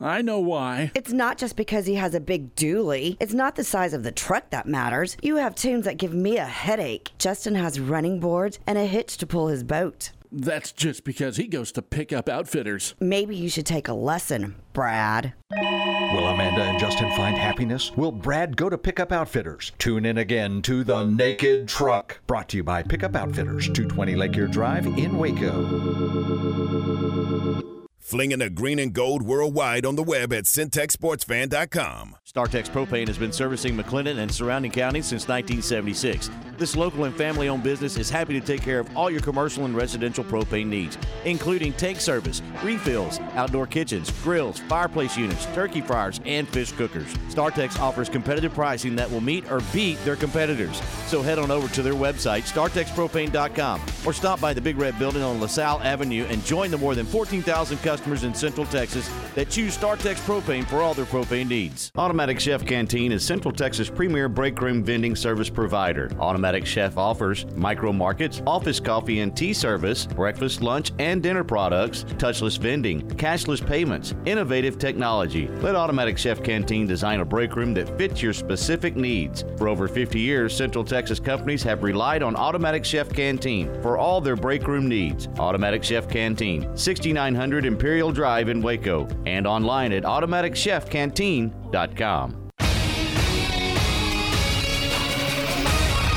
I know why. It's not just because he has a big dually. It's not the size of the truck that matters. You have tunes that give me a headache. Justin has running boards and a hitch to pull his boat. That's just because he goes to pick up outfitters. Maybe you should take a lesson, Brad. Will Amanda and Justin find happiness? Will Brad go to Pickup Outfitters? Tune in again to The Naked Truck, brought to you by Pickup Outfitters, 220 Lake Erie Drive in Waco. Flinging the green and gold worldwide on the web at syntechsportsfan.com. StarTex Propane has been servicing McLennan and surrounding counties since 1976. This local and family owned business is happy to take care of all your commercial and residential propane needs, including tank service, refills, outdoor kitchens, grills, fireplace units, turkey fryers, and fish cookers. StarTex offers competitive pricing that will meet or beat their competitors. So head on over to their website, startexpropane.com, or stop by the Big Red Building on LaSalle Avenue and join the more than 14,000 customers customers in Central Texas that choose StarTex Propane for all their propane needs. Automatic Chef Canteen is Central Texas' premier break room vending service provider. Automatic Chef offers micro markets, office coffee and tea service, breakfast, lunch, and dinner products, touchless vending, cashless payments, innovative technology. Let Automatic Chef Canteen design a break room that fits your specific needs. For over 50 years, Central Texas companies have relied on Automatic Chef Canteen for all their break room needs. Automatic Chef Canteen, 6900 Imperial Drive in Waco, and online at automaticchefcanteen.com.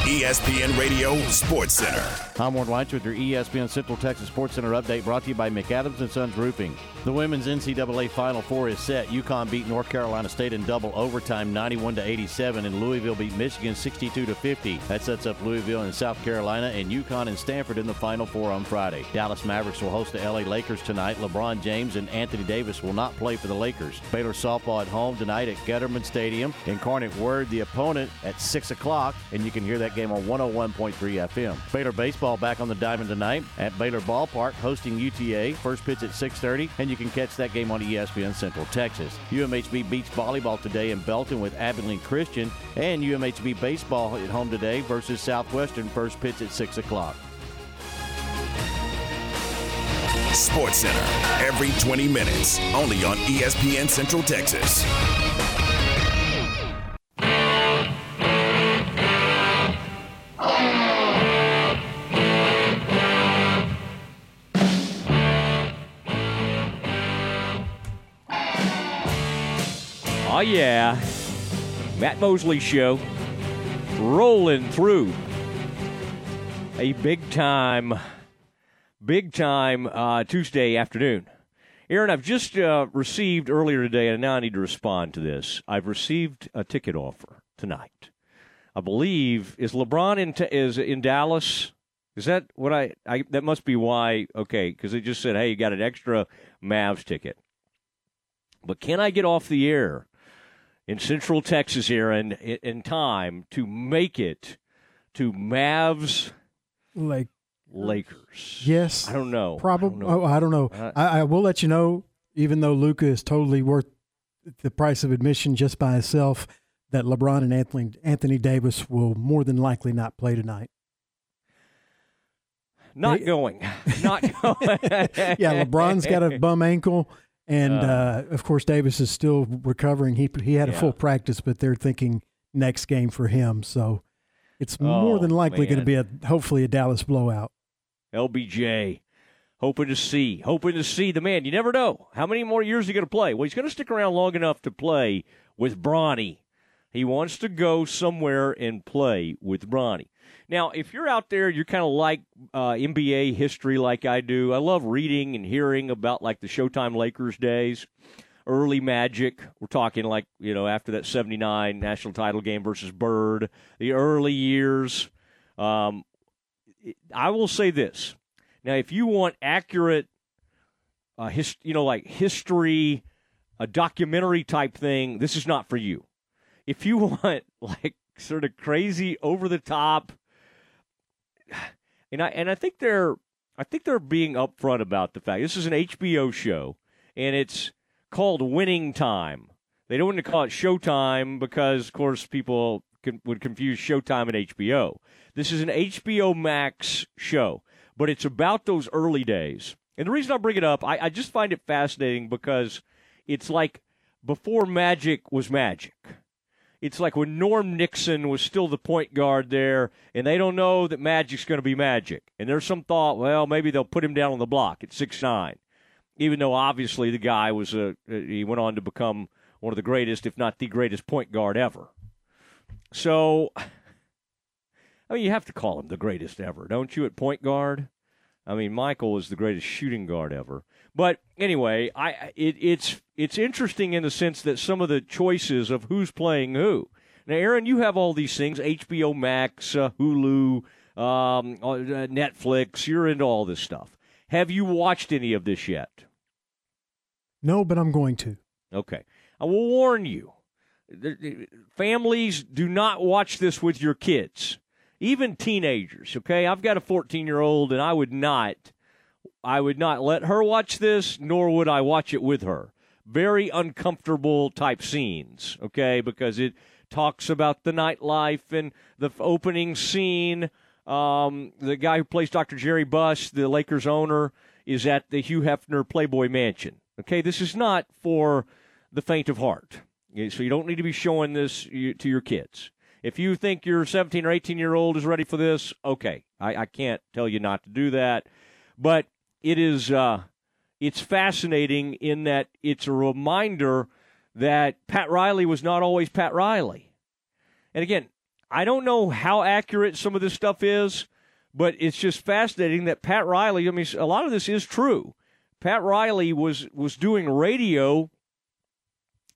ESPN Radio Sports Center. I'm Ward White with your ESPN Central Texas Sports Center update brought to you by McAdams and Sons Roofing. The women's NCAA Final Four is set. UConn beat North Carolina State in double overtime, 91 to 87, and Louisville beat Michigan 62 to 50. That sets up Louisville and South Carolina and UConn and Stanford in the Final Four on Friday. Dallas Mavericks will host the LA Lakers tonight. LeBron James and Anthony Davis will not play for the Lakers. Baylor softball at home tonight at Getterman Stadium. Incarnate Word, the opponent at 6 o'clock, and you can hear that game on 101.3 FM. Baylor baseball back on the diamond tonight at Baylor Ballpark, hosting UTA. First pitch at 6:30, and you can catch that game on ESPN Central Texas. UMHB beats volleyball today in Belton with Abilene Christian, and UMHB baseball at home today versus Southwestern. First pitch at 6 o'clock. Sports Center every 20 minutes, only on ESPN Central Texas. Oh, yeah. Matt Mosley Show rolling through a big time, big time uh, Tuesday afternoon. Aaron, I've just uh, received earlier today, and now I need to respond to this. I've received a ticket offer tonight. I believe is LeBron in t- is in Dallas. Is that what I, I? That must be why. Okay, because they just said, "Hey, you got an extra Mavs ticket." But can I get off the air in Central Texas here in in time to make it to Mavs Like Lakers? yes, I don't know. Probably. I don't know. Oh, I don't know. Uh, I, I will let you know. Even though Luka is totally worth the price of admission just by itself, that LeBron and Anthony Anthony Davis will more than likely not play tonight. Not They- going. Not going. yeah, LeBron's got a bum ankle, and Uh. of course Davis is still recovering. He he had a full practice, but they're thinking next game for him. So it's more Oh, than likely going to be a hopefully a Dallas blowout. LBJ. Hoping to see, hoping to see the man. You never know how many more years he's going to play. Well, he's going to stick around long enough to play with Bronny. He wants to go somewhere and play with Bronny. Now, if you're out there, you're kind of like uh, NBA history, like I do. I love reading and hearing about like the Showtime Lakers days, early Magic. We're talking like you know after that '79 national title game versus Bird, the early years. Um, I will say this. Now, if you want accurate, uh, his, you know, like history, a documentary type thing, this is not for you. If you want like sort of crazy, over the top, and I and I think they're I think they're being upfront about the fact this is an HBO show and it's called Winning Time. They don't want to call it Showtime because, of course, people can, would confuse Showtime and HBO. This is an HBO Max show, but it's about those early days. And the reason I bring it up, I, I just find it fascinating because it's like before Magic was Magic. It's like when Norm Nixon was still the point guard there, and they don't know that Magic's going to be Magic. And there's some thought, well, maybe they'll put him down on the block at six nine, even though obviously the guy was a he went on to become one of the greatest, if not the greatest point guard ever. So, I mean, you have to call him the greatest ever, don't you? At point guard, I mean, Michael was the greatest shooting guard ever. But anyway, I it, it's it's interesting in the sense that some of the choices of who's playing who. Now, Aaron, you have all these things: HBO Max, uh, Hulu, um, uh, Netflix. You're into all this stuff. Have you watched any of this yet? No, but I'm going to. Okay. I will warn you. Families do not watch this with your kids, even teenagers, okay? I've got a 14 year old, and I would not I would not let her watch this, nor would I watch it with her. Very uncomfortable type scenes, okay, because it talks about the nightlife and the opening scene. Um, the guy who plays Dr. Jerry Buss, the Lakers owner, is at the Hugh Hefner Playboy Mansion. Okay, this is not for the faint of heart. So you don't need to be showing this to your kids. If you think your 17 or 18 year old is ready for this, okay, I, I can't tell you not to do that. But it is uh, it's fascinating in that it's a reminder that Pat Riley was not always Pat Riley. And again, I don't know how accurate some of this stuff is, but it's just fascinating that Pat Riley. I mean, a lot of this is true. Pat Riley was was doing radio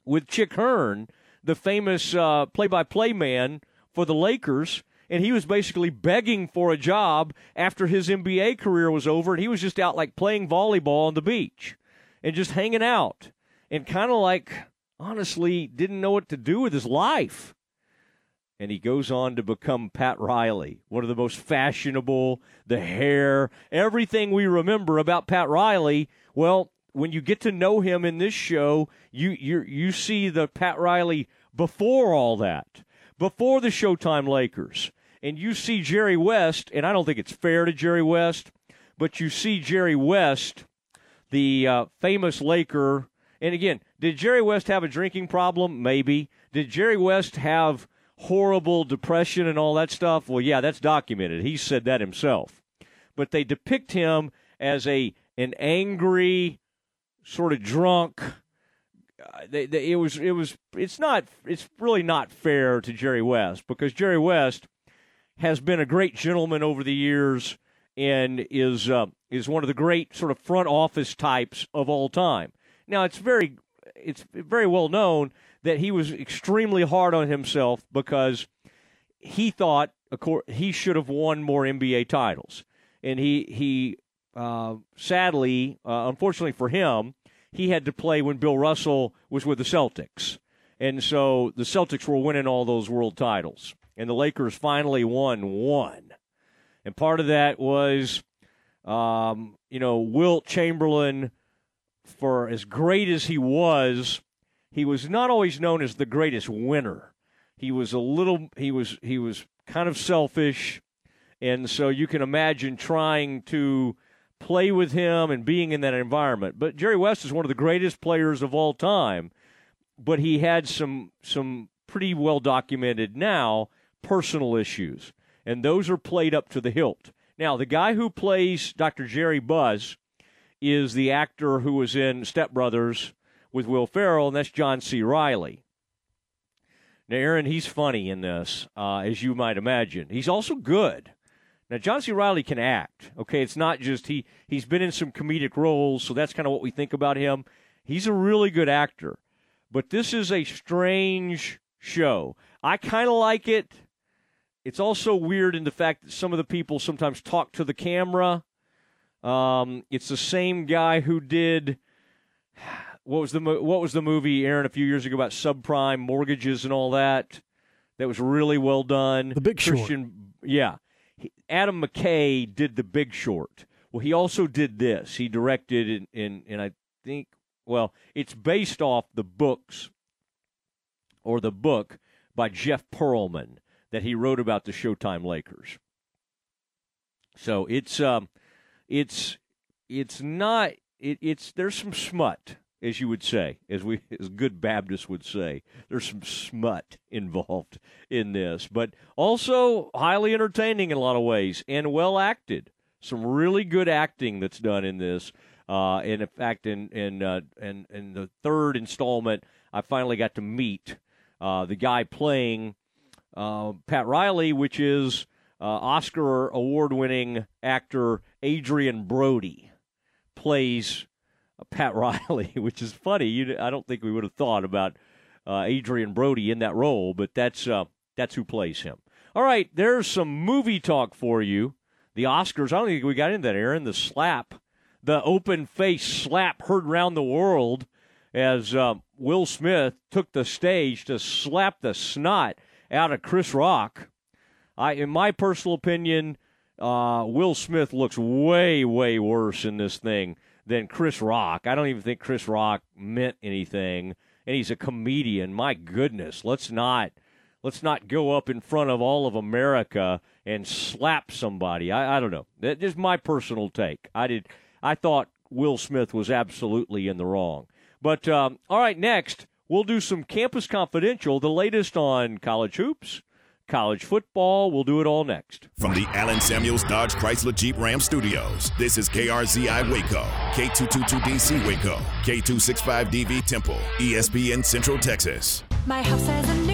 with Chick Hearn, the famous uh, play-by-play man for the Lakers, and he was basically begging for a job after his NBA career was over, and he was just out like playing volleyball on the beach and just hanging out and kind of like honestly didn't know what to do with his life. And he goes on to become Pat Riley, one of the most fashionable, the hair, everything we remember about Pat Riley. Well, when you get to know him in this show, you you you see the Pat Riley before all that, before the Showtime Lakers, and you see Jerry West, and I don't think it's fair to Jerry West, but you see Jerry West, the uh, famous Laker, and again, did Jerry West have a drinking problem? Maybe. Did Jerry West have horrible depression and all that stuff? Well, yeah, that's documented. He said that himself. But they depict him as a an angry, sort of drunk. Uh, they, they, it was it was it's not it's really not fair to Jerry West because Jerry West has been a great gentleman over the years and is uh, is one of the great sort of front office types of all time. Now it's very it's very well known that he was extremely hard on himself because he thought he should have won more NBA titles, and he he uh, sadly, uh, unfortunately for him, he had to play when Bill Russell was with the Celtics. And so the Celtics were winning all those world titles. And the Lakers finally won one. And part of that was, um, you know, Wilt Chamberlain, for as great as he was, he was not always known as the greatest winner. He was a little, he was, he was kind of selfish. And so you can imagine trying to play with him and being in that environment. But Jerry West is one of the greatest players of all time, but he had some some pretty well documented now personal issues, and those are played up to the hilt. Now, the guy who plays Dr. Jerry Buss is the actor who was in Step Brothers with Will Ferrell, and that's John C. Reilly. Now, Aaron, he's funny in this, uh, as you might imagine. He's also good. Now, John C. Reilly can act. Okay, it's not just he. He's been in some comedic roles, so that's kind of what we think about him. He's a really good actor, but this is a strange show. I kind of like it. It's also weird in the fact that some of the people sometimes talk to the camera. Um, it's the same guy who did what was the what was the movie Aaron a few years ago about subprime mortgages and all that. That was really well done. The Big Christian, Short. Yeah, Adam McKay did The Big Short. Well, he also did this. He directed in, in, in I think, well, it's based off the books or the book by Jeff Pearlman that he wrote about the Showtime Lakers. So it's um, it's it's not it, it's there's some smut as you would say, as we as good Baptists would say. There's some smut involved in this, but also highly entertaining in a lot of ways and well acted. Some really good acting that's done in this. Uh, and in fact, in in uh, in, in the third installment, I finally got to meet uh, the guy playing uh, Pat Riley, which is uh, Oscar award-winning actor Adrien Brody, plays Pat Riley, which is funny. You, I don't think we would have thought about uh, Adrien Brody in that role, but that's uh, that's who plays him. All right, there's some movie talk for you. The Oscars. I don't think we got into that, Aaron. The slap, the open face slap heard round the world as uh, Will Smith took the stage to slap the snot out of Chris Rock. I, in my personal opinion, uh, Will Smith looks way, way worse in this thing than Chris Rock. I don't even think Chris Rock meant anything, and he's a comedian. My goodness, let's not let's not go up in front of all of America and slap somebody. I, I don't know. That's just my personal take. I did. I thought Will Smith was absolutely in the wrong. But um, all right, next we'll do some Campus Confidential, the latest on college hoops college football. We'll do it all next. From the Allen Samuels Dodge Chrysler Jeep Ram Studios, this is KRZI Waco, K222DC Waco, K265DV Temple, ESPN Central Texas. My house has a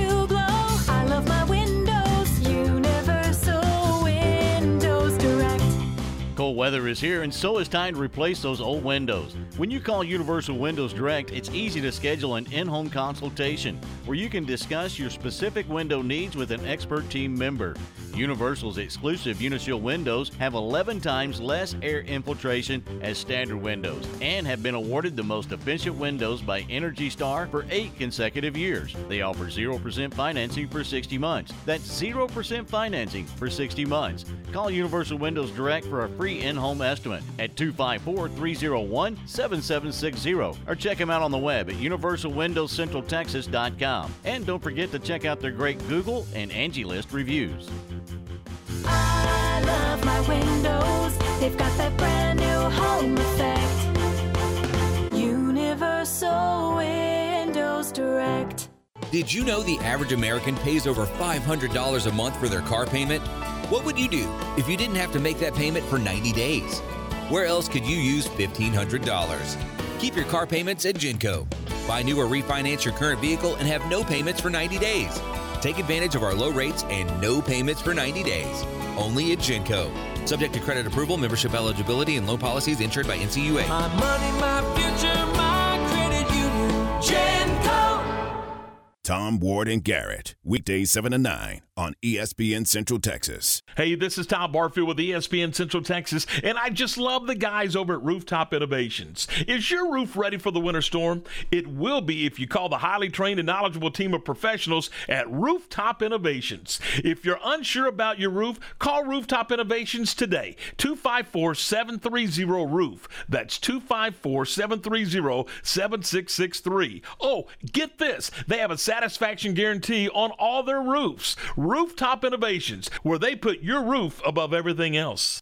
Cold weather is here, and so is time to replace those old windows. When you call Universal Windows Direct, it's easy to schedule an in home consultation where you can discuss your specific window needs with an expert team member. Universal's exclusive Uniseal windows have 11 times less air infiltration as standard windows and have been awarded the most efficient windows by Energy Star for eight consecutive years. They offer 0% financing for 60 months. That's 0% financing for 60 months. Call Universal Windows Direct for a free in home estimate at 254 301 7760 or check them out on the web at universalwindowscentraltexas.com. And don't forget to check out their great Google and Angie List reviews. I love my windows. They've got that brand new home effect. Universal Windows Direct. Did you know the average American pays over $500 a month for their car payment? What would you do if you didn't have to make that payment for 90 days? Where else could you use $1,500? Keep your car payments at Genco. Buy new or refinance your current vehicle and have no payments for 90 days. Take advantage of our low rates and no payments for 90 days. Only at Genco. Subject to credit approval, membership eligibility, and loan policies insured by NCUA. My money, my future, my credit union. Genco. Tom Ward and Garrett, weekdays 7 to 9 on ESPN Central Texas. Hey, this is Tom Barfield with ESPN Central Texas, and I just love the guys over at Rooftop Innovations. Is your roof ready for the winter storm? It will be if you call the highly trained and knowledgeable team of professionals at Rooftop Innovations. If you're unsure about your roof, call Rooftop Innovations today. 254 730 Roof. That's 254 730 7663. Oh, get this they have a satisfaction guarantee on all their roofs. Rooftop Innovations, where they put your roof above everything else.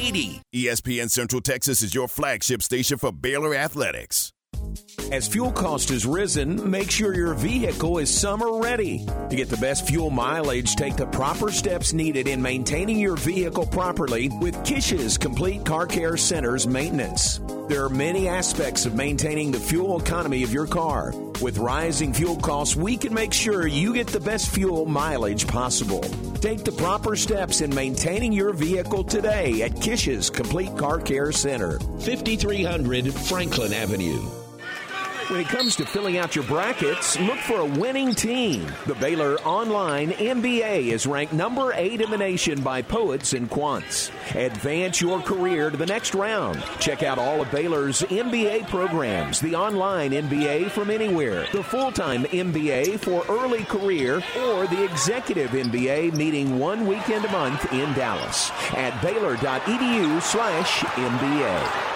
8080. ESPN Central Texas is your flagship station for Baylor Athletics. As fuel cost has risen, make sure your vehicle is summer ready. To get the best fuel mileage, take the proper steps needed in maintaining your vehicle properly with Kish's Complete Car Care Center's maintenance. There are many aspects of maintaining the fuel economy of your car. With rising fuel costs, we can make sure you get the best fuel mileage possible. Take the proper steps in maintaining your vehicle today at Kish's Complete Car Care Center, 5300 Franklin Avenue. When it comes to filling out your brackets, look for a winning team. The Baylor Online MBA is ranked number eight in the nation by poets and quants. Advance your career to the next round. Check out all of Baylor's MBA programs the online MBA from anywhere, the full time MBA for early career, or the executive MBA meeting one weekend a month in Dallas at baylor.edu slash MBA.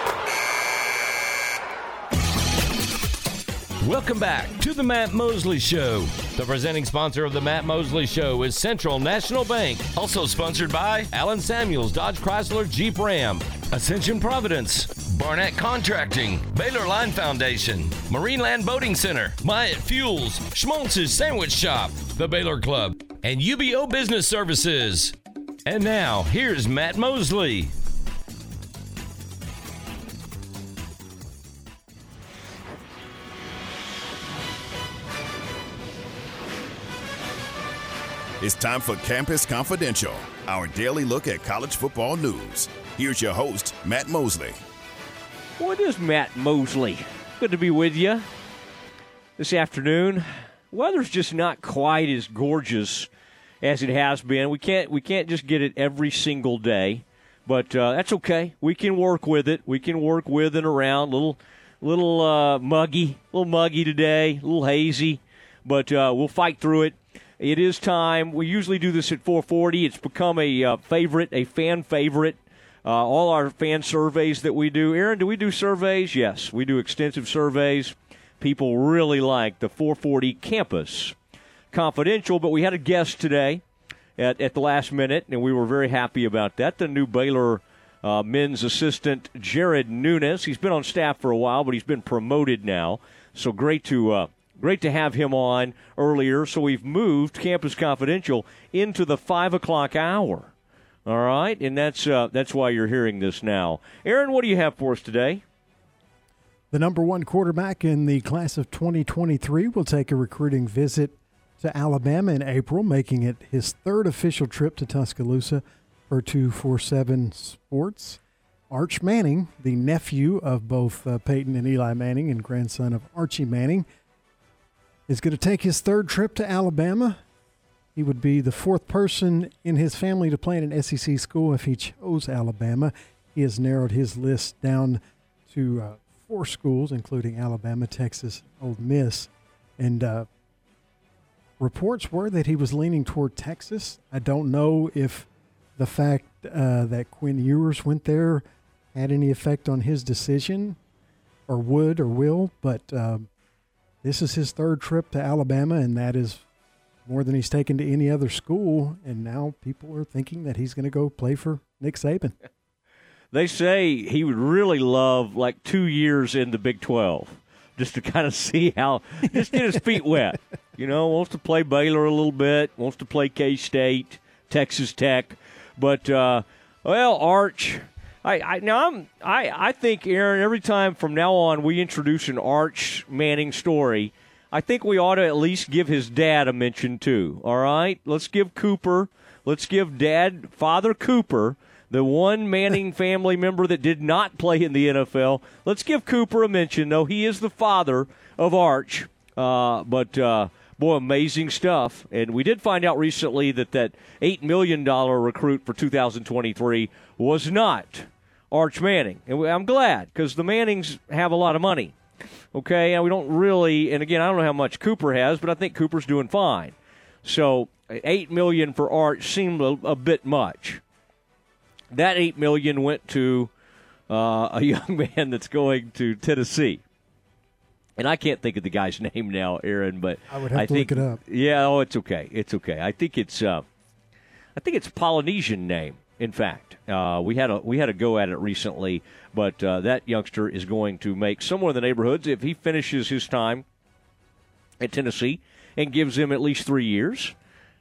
Welcome back to the Matt Mosley Show. The presenting sponsor of the Matt Mosley Show is Central National Bank. Also sponsored by Allen Samuels, Dodge Chrysler Jeep Ram, Ascension Providence, Barnett Contracting, Baylor Line Foundation, Marineland Boating Center, Myatt Fuels, Schmaltz's Sandwich Shop, the Baylor Club, and UBEO Business Services. And now, here's Matt Mosley. It's time for Campus Confidential. our daily look at college football news. Here's your host, Matt Mosley. What is Matt Mosley? Good to be with you this afternoon. Weather's just not quite as gorgeous as it has been. We can't we can't just get it every single day, but uh, that's okay. We can work with it. We can work with and around. Little little uh, muggy, a little muggy today, a little hazy, but uh, we'll fight through it. It is time. We usually do this at 4:40. It's become a uh, favorite, a fan favorite. Uh, all our fan surveys that we do. Aaron, do we do surveys? Yes, we do extensive surveys. People really like the 440 campus confidential, but we had a guest today at, at the last minute, and we were very happy about that. The new Baylor uh, men's assistant, Jared Nuness. He's been on staff for a while, but he's been promoted now. So great to uh, great to have him on earlier. So we've moved Campus Confidential into the five o'clock hour. All right, and that's uh, that's why you're hearing this now. Aaron, what do you have for us today? The number one quarterback in the class of 2023 will take a recruiting visit to Alabama in April, making it his third official trip to Tuscaloosa for 247 Sports. Arch Manning, the nephew of both uh, Peyton and Eli Manning and grandson of Archie Manning, is going to take his third trip to Alabama. He would be the fourth person in his family to play in an SEC school if he chose Alabama. He has narrowed his list down to uh, four schools, including Alabama, Texas, Ole Miss, and uh, reports were that he was leaning toward Texas. I don't know if the fact uh, that Quinn Ewers went there had any effect on his decision, or would or will, but um, this is his third trip to Alabama, and that is more than he's taken to any other school. And now people are thinking that he's going to go play for Nick Saban. They say he would really love like two years in the Big 12 just to kind of see how, just get his feet wet. You know, wants to play Baylor a little bit, wants to play K State, Texas Tech. But, uh, well, Arch. I, I now I'm I, I think Aaron every time from now on we introduce an Arch Manning story, I think we ought to at least give his dad a mention too. All right, let's give Cooper, let's give Dad Father Cooper, the one Manning family member that did not play in the NFL. Let's give Cooper a mention, though he is the father of Arch. Uh, but uh, boy, amazing stuff. And we did find out recently that that eight million dollar recruit for 2023 was not Arch Manning, and I'm glad because the Mannings have a lot of money. Okay, and we don't really, and again, I don't know how much Cooper has, but I think Cooper's doing fine. So eight million for Arch seemed a, a bit much. That eight million went to uh, a young man that's going to Tennessee, and I can't think of the guy's name now, Aaron. But I would have to think, look it up. Yeah, oh, it's okay. It's okay. I think it's, uh, I think it's a Polynesian name. In fact, uh, we had a we had a go at it recently, but uh, that youngster is going to make somewhere in the neighborhoods if he finishes his time at Tennessee and gives him at least three years.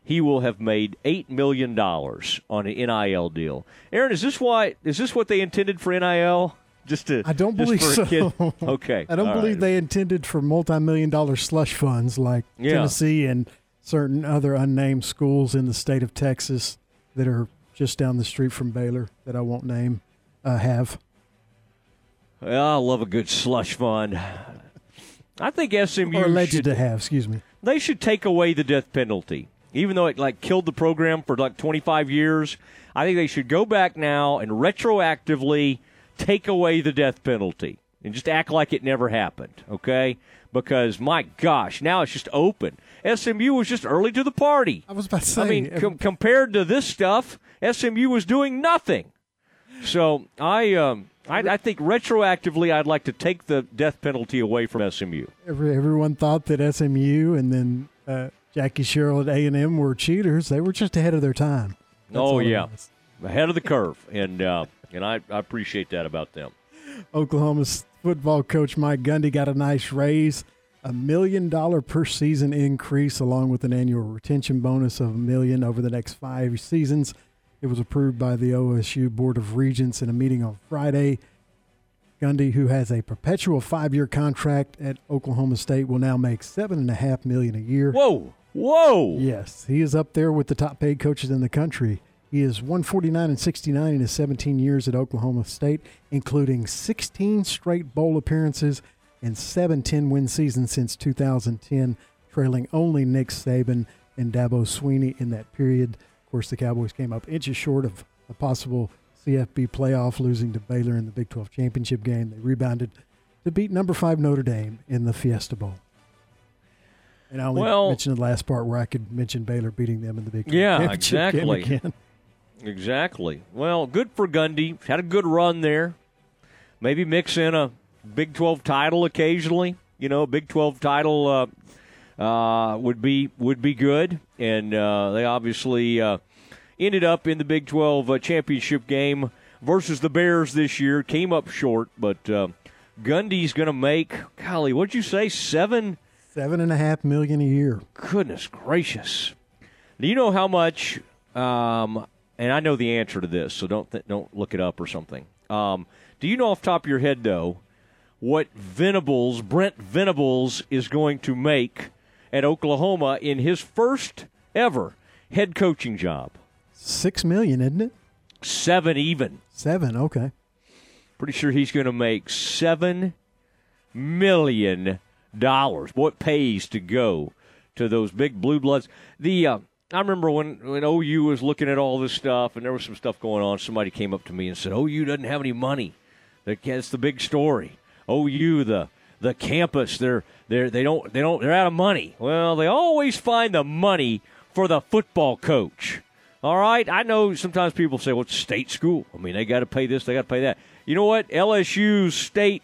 He will have made eight million dollars on an NIL deal. Aaron, is this why? Is this what they intended for NIL? Just to I don't believe so. kid? Okay, I don't all believe right. they intended for multi-million dollar slush funds like Yeah. Tennessee and certain other unnamed schools in the state of Texas that are just down the street from Baylor that I won't name uh, have. Well, I love a good slush fund. I think SMU or alleged should, to have. Excuse me. they should take away the death penalty, even though it like killed the program for like 25 years. I think they should go back now and retroactively take away the death penalty and just act like it never happened. Okay? Because my gosh, now it's just open. SMU was just early to the party. I was about to say. I mean, com- compared to this stuff, SMU was doing nothing. So I, um, I, I think retroactively, I'd like to take the death penalty away from SMU. Every, everyone thought that SMU and then uh, Jackie Sherrill at A and M were cheaters. They were just ahead of their time. That's oh yeah, ahead of the curve, and uh, and I, I appreciate that about them. Oklahoma's football coach Mike Gundy got a nice raise, a million dollar per season increase, along with an annual retention bonus of a million over the next five seasons. It was approved by the OSU Board of Regents in a meeting on Friday. Gundy, who has a perpetual five-year contract at Oklahoma State, will now make seven and a half million a year. Whoa, whoa! Yes, he is up there with the top-paid coaches in the country He is 149 and 69 in his 17 years at Oklahoma State, including 16 straight bowl appearances and seven 10 win seasons since 2010, trailing only Nick Saban and Dabo Swinney in that period. Course, the Cowboys came up inches short of a possible CFB playoff, losing to Baylor in the Big 12 championship game. They rebounded to beat number five Notre Dame in the Fiesta Bowl. And I only Well- mentioned the last part where I could mention Baylor beating them in the Big 12 Yeah, championship game exactly. again. Exactly. Well, good for Gundy. Had a good run there. Maybe mix in a Big 12 title occasionally. You know, Big 12 title uh, uh, would be would be good. And uh, they obviously uh, ended up in the Big 12 uh, championship game versus the Bears this year. Came up short, but uh, Gundy's going to make. Golly, what'd you say? Seven. Seven and a half million a year. Goodness gracious! Do you know how much? Um, and I know the answer to this, so don't th- don't look it up or something. Um, do you know off the top of your head though what Venables Brent Venables is going to make at Oklahoma in his first ever head coaching job? Six million, isn't it? Seven even. Seven. Okay. Pretty sure he's going to make seven million dollars. What pays to go to those big blue bloods? The uh, I remember when when OU was looking at all this stuff, and there was some stuff going on. Somebody came up to me and said, "OU doesn't have any money. That- That's the big story. OU the the campus they're they're they don't they don't they're out of money. Well, they always find the money for the football coach. All right, I know sometimes people say, "Well, it's state school. I mean, they got to pay this, they got to pay that." You know what? LSU's state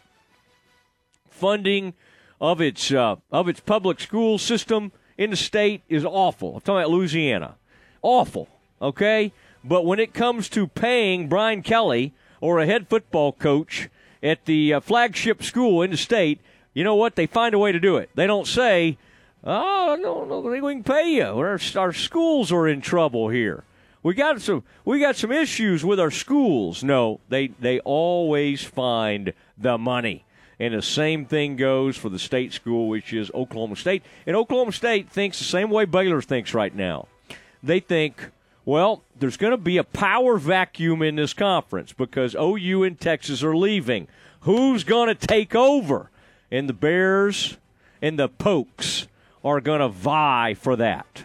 funding of its uh, of its public school system in the state is awful. I'm talking about Louisiana, awful. Okay, but when it comes to paying Brian Kelly or a head football coach at the uh, flagship school in the state, you know what? They find a way to do it. They don't say, "Oh, no, no, we can pay you." Our, our schools are in trouble here. We got some we got some issues with our schools. No, they they always find the money. And the same thing goes for the state school, which is Oklahoma State. And Oklahoma State thinks the same way Baylor thinks right now. They think, well, there's going to be a power vacuum in this conference because OU and Texas are leaving. Who's going to take over? And the Bears and the Pokes are going to vie for that.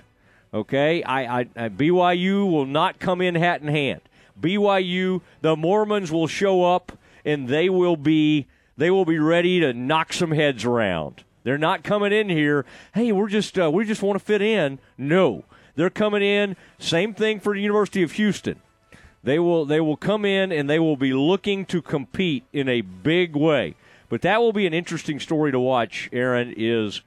Okay, I, I, I BYU will not come in hat in hand. BYU, the Mormons will show up and they will be they will be ready to knock some heads around. They're not coming in here. Hey, we're just uh, we just want to fit in. No, they're coming in. Same thing for the University of Houston. They will they will come in and they will be looking to compete in a big way. But that will be an interesting story to watch. Aaron is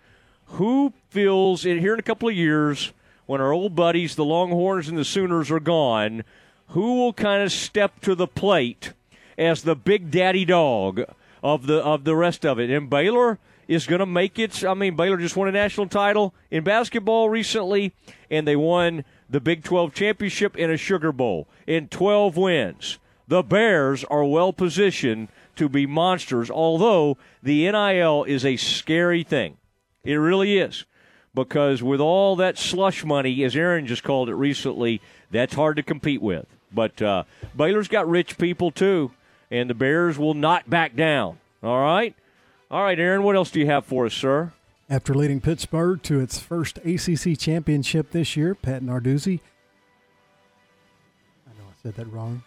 who feels in here in a couple of years when our old buddies, the Longhorns and the Sooners, are gone, who will kind of step to the plate as the big daddy dog of the of the rest of it? And Baylor is going to make its. I mean, Baylor just won a national title in basketball recently, and they won the Big 12 championship in a Sugar Bowl in 12 wins. The Bears are well positioned to be monsters, although the NIL is a scary thing. It really is. Because with all that slush money, as Aaron just called it recently, that's hard to compete with. But uh, Baylor's got rich people too, and the Bears will not back down. All right? All right, Aaron, what else do you have for us, sir? After leading Pittsburgh to its first ACC championship this year, Pat Narduzzi. I know I said that wrong.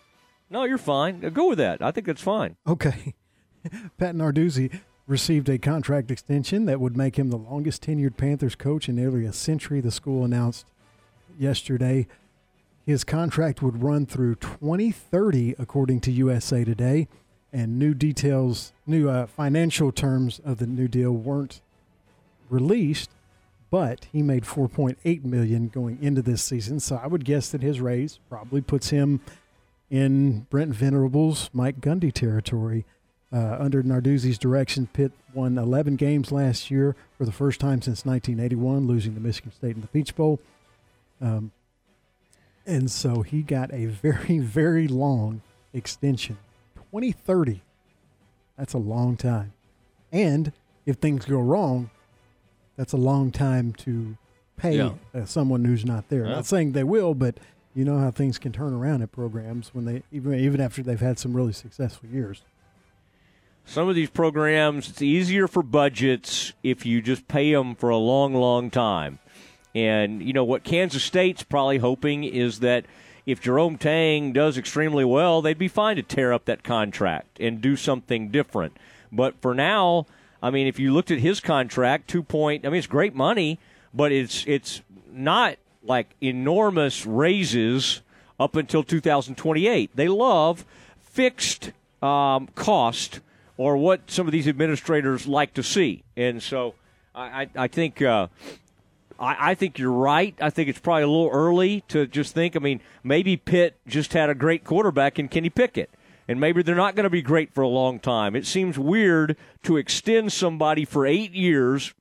No, you're fine. Uh, go with that. I think that's fine. Okay. Pat Narduzzi received a contract extension that would make him the longest tenured Panthers coach in nearly a century, the school announced yesterday. His contract would run through 2030, according to USA Today, and new details, new uh, financial terms of the new deal weren't released, but he made 4.8 million going into this season. So I would guess that his raise probably puts him in Brent Venables Mike Gundy territory. Uh, under Narduzzi's direction, Pitt won 11 games last year for the first time since 1981, losing to Michigan State in the Peach Bowl. Um, and so he got a very, very long extension 2030. That's a long time. And if things go wrong, that's a long time to pay Yeah. uh, someone who's not there. Yeah. Not saying they will, but you know how things can turn around at programs when they even even after they've had some really successful years. Some of these programs, it's easier for budgets if you just pay them for a long, long time. And, you know, what Kansas State's probably hoping is that if Jerome Tang does extremely well, they'd be fine to tear up that contract and do something different. But for now, I mean, if you looked at his contract, two point, I mean, it's great money, but it's it's not like enormous raises up until 2028. They love fixed um, cost or what some of these administrators like to see, and so I, I, I think. Uh, I, I think you're right. I think it's probably a little early to just think. I mean, maybe Pitt just had a great quarterback in Kenny Pickett and maybe they're not going to be great for a long time. It seems weird to extend somebody for eight years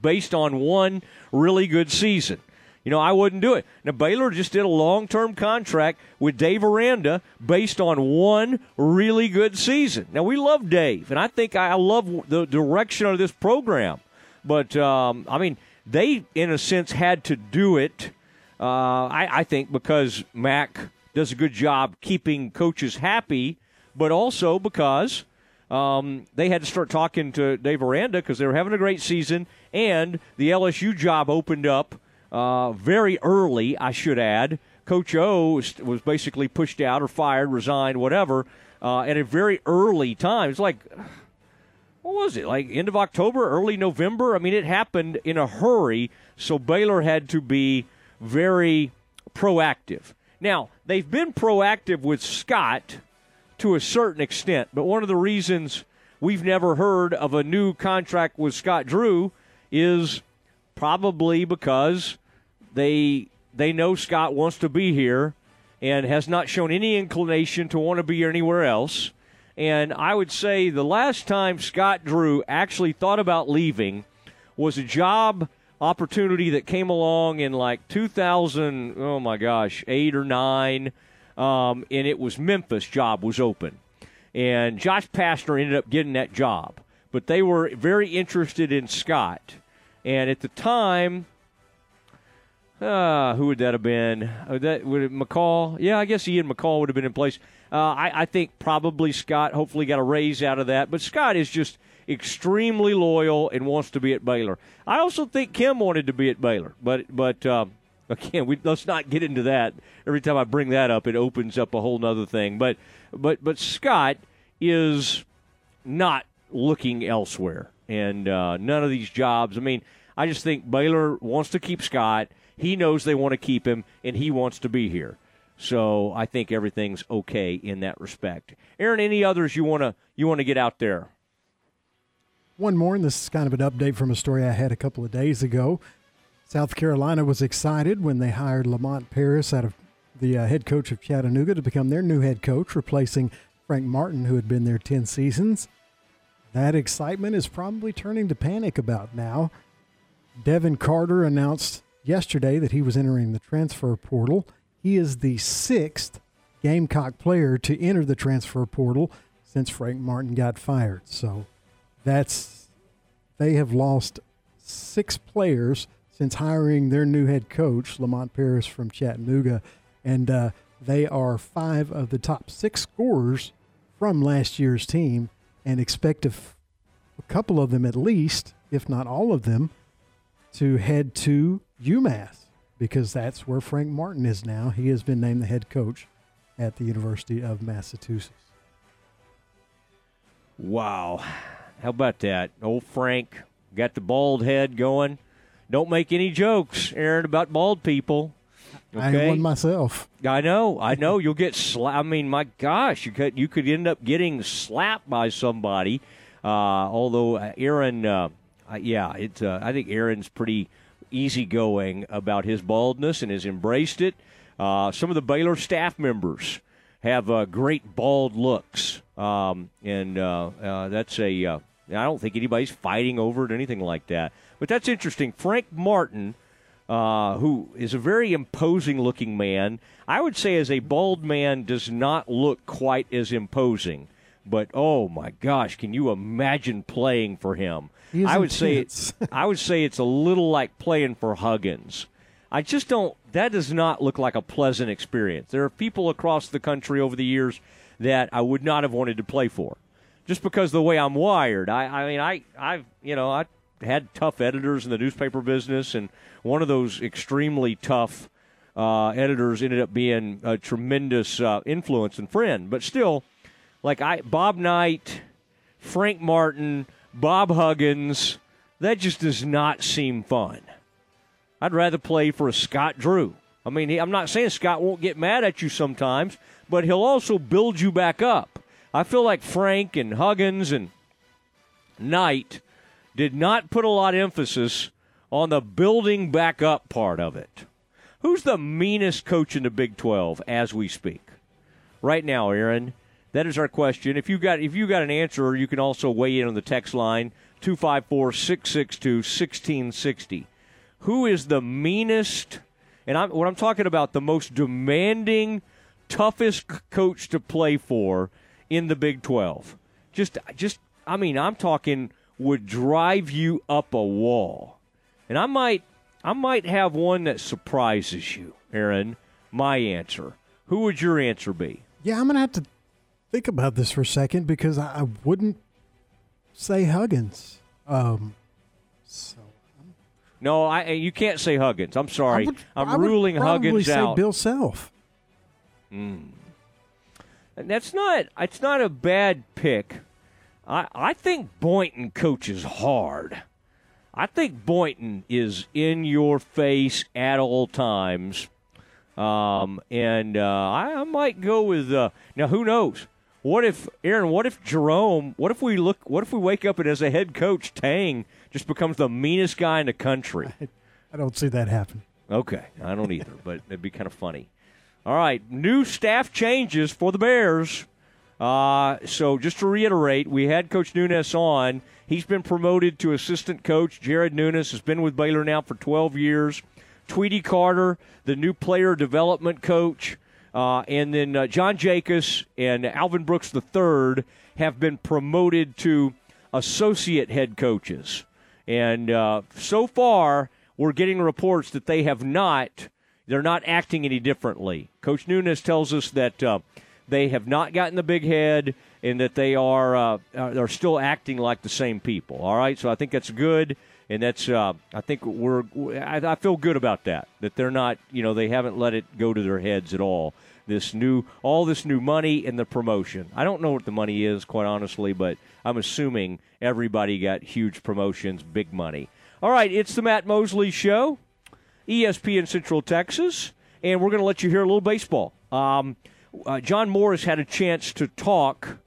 based on one really good season. You know, I wouldn't do it. Now, Baylor just did a long term contract with Dave Aranda based on one really good season. Now, we love Dave, and I think I love the direction of this program. But, um, I mean, they, in a sense, had to do it, uh, I, I think, because Mac does a good job keeping coaches happy, but also because um, they had to start talking to Dave Aranda because they were having a great season, and the LSU job opened up uh, very early, I should add. Coach O was, basically pushed out or fired, resigned, whatever, uh, at a very early time. It's like, what was it, like end of October, early November? I mean, it happened in a hurry, so Baylor had to be very proactive. Now, they've been proactive with Scott to a certain extent, but one of the reasons we've never heard of a new contract with Scott Drew is probably because they they know Scott wants to be here and has not shown any inclination to want to be anywhere else. And I would say the last time Scott Drew actually thought about leaving was a job opportunity that came along in like 2000, oh my gosh, eight or nine, um, and it was Memphis job was open, and Josh Pastner ended up getting that job, but they were very interested in Scott, and at the time. Uh, who would that have been? Uh, that would McCall? Yeah, I guess Ian McCall would have been in place. Uh, I, I think probably Scott. Hopefully, got a raise out of that. But Scott is just extremely loyal and wants to be at Baylor. I also think Kim wanted to be at Baylor, but but um, again, we, let's not get into that. Every time I bring that up, it opens up a whole other thing. But but but Scott is not looking elsewhere, and uh, none of these jobs. I mean, I just think Baylor wants to keep Scott. He knows they want to keep him, and he wants to be here. So I think everything's okay in that respect. Aaron, any others you want to you want to get out there? One more, and this is kind of an update from a story I had a couple of days ago. South Carolina was excited when they hired Lamont Paris out of the uh, head coach of Chattanooga to become their new head coach, replacing Frank Martin, who had been there 10 seasons. That excitement is probably turning to panic about now. Devin Carter announced yesterday that he was entering the transfer portal. He is the sixth Gamecock player to enter the transfer portal since Frank Martin got fired. So that's they have lost six players since hiring their new head coach, Lamont Paris from Chattanooga, and uh, they are five of the top six scorers from last year's team, and expect a, f- a couple of them at least, if not all of them, to head to UMass because that's where Frank Martin is now. He has been named the head coach at the University of Massachusetts. Wow. How about that? Old Frank got the bald head going. Don't make any jokes, Aaron, about bald people. Okay? I one myself. I know, I know. You'll get slapped. I mean, my gosh, you could you could end up getting slapped by somebody. Uh, although uh, Aaron, uh, yeah, it's. Uh, I think Aaron's pretty easygoing about his baldness and has embraced it. Uh, some of the Baylor staff members have uh, great bald looks, um, and that's a I don't think anybody's fighting over it or anything like that. But that's interesting. Frank Martin, uh, who is a very imposing looking man, I would say as a bald man does not look quite as imposing. But oh my gosh, can you imagine playing for him? I would say I would say it's a little like playing for Huggins. I just don't. That does not look like a pleasant experience. There are people across the country over the years that I would not have wanted to play for, just because of the way I'm wired. I, I mean, I, I've, you know, I had tough editors in the newspaper business, and one of those extremely tough uh, editors ended up being a tremendous uh, influence and friend. But still, like I, Bob Knight, Frank Martin, Bob Huggins, that just does not seem fun. I'd rather play for a Scott Drew. I mean, he, I'm not saying Scott won't get mad at you sometimes, but he'll also build you back up. I feel like Frank and Huggins and Knight did not put a lot of emphasis on the building back up part of it. Who's the meanest coach in the Big 12 as we speak? Right now, Aaron. That is our question. If you got if you got an answer, you can also weigh in on the text line 254-662-1660. Who is the meanest and I'm what I'm talking about the most demanding toughest coach to play for in the Big 12? Just just I mean, I'm talking would drive you up a wall. And I might I might have one that surprises you, Aaron. My answer. Who would your answer be? Yeah, I'm gonna have to think about this for a second because I, I wouldn't say Huggins. Um, so No, I you can't say Huggins. I'm sorry. I'm I ruling Huggins say out. Bill Self. Mm. And that's not it's not a bad pick. I I think Boynton coaches hard. I think Boynton is in your face at all times. Um, and uh, I, I might go with uh, now. Who knows? What if Aaron? What if Jerome? What if we look? What if we wake up and as a head coach, Tang just becomes the meanest guy in the country? I don't see that happen. Okay, I don't either, but it'd be kind of funny. All right, new staff changes for the Bears. Uh, so just to reiterate, we had Coach Nuness on. He's been promoted to assistant coach. Jared Nuness has been with Baylor now for 12 years. Tweety Carter, the new player development coach, uh, and then uh, John Jacobs and Alvin Brooks III have been promoted to associate head coaches. And uh, so far, we're getting reports that they have not, they're not acting any differently. Coach Nuness tells us that uh, they have not gotten the big head and that they are uh, are still acting like the same people. All right, so I think that's good, and that's uh, I think we're I, I feel good about that that they're not you know they haven't let it go to their heads at all. This new all this new money and the promotion. I don't know what the money is quite honestly, but I'm assuming everybody got huge promotions, big money. All right, it's the Matt Mosley Show, ESPN Central Texas, and we're going to let you hear a little baseball. Um, uh, John Morris had a chance to talk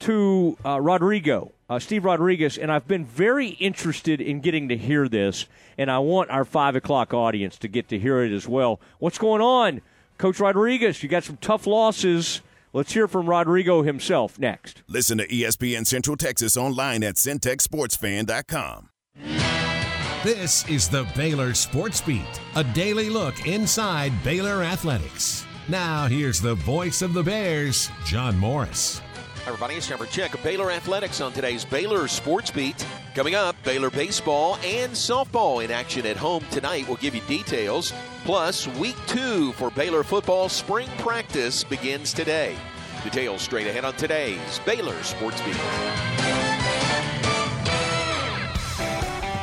to uh, Rodrigo, uh, Steve Rodriguez, and I've been very interested in getting to hear this, and I want our five o'clock audience to get to hear it as well. What's going on, Coach Rodriguez? You got some tough losses. Let's hear from Rodrigo himself next. Listen to ESPN Central Texas online at centexsportsfan.com. This is the Baylor Sports Beat, a daily look inside Baylor athletics. Now, here's the voice of the Bears, John Morris. Everybody. It's time for check of Baylor athletics on today's Baylor Sports Beat. Coming up, Baylor baseball and softball in action at home tonight. We'll give you details. Plus, week two for Baylor football spring practice begins today. Details straight ahead on today's Baylor Sports Beat.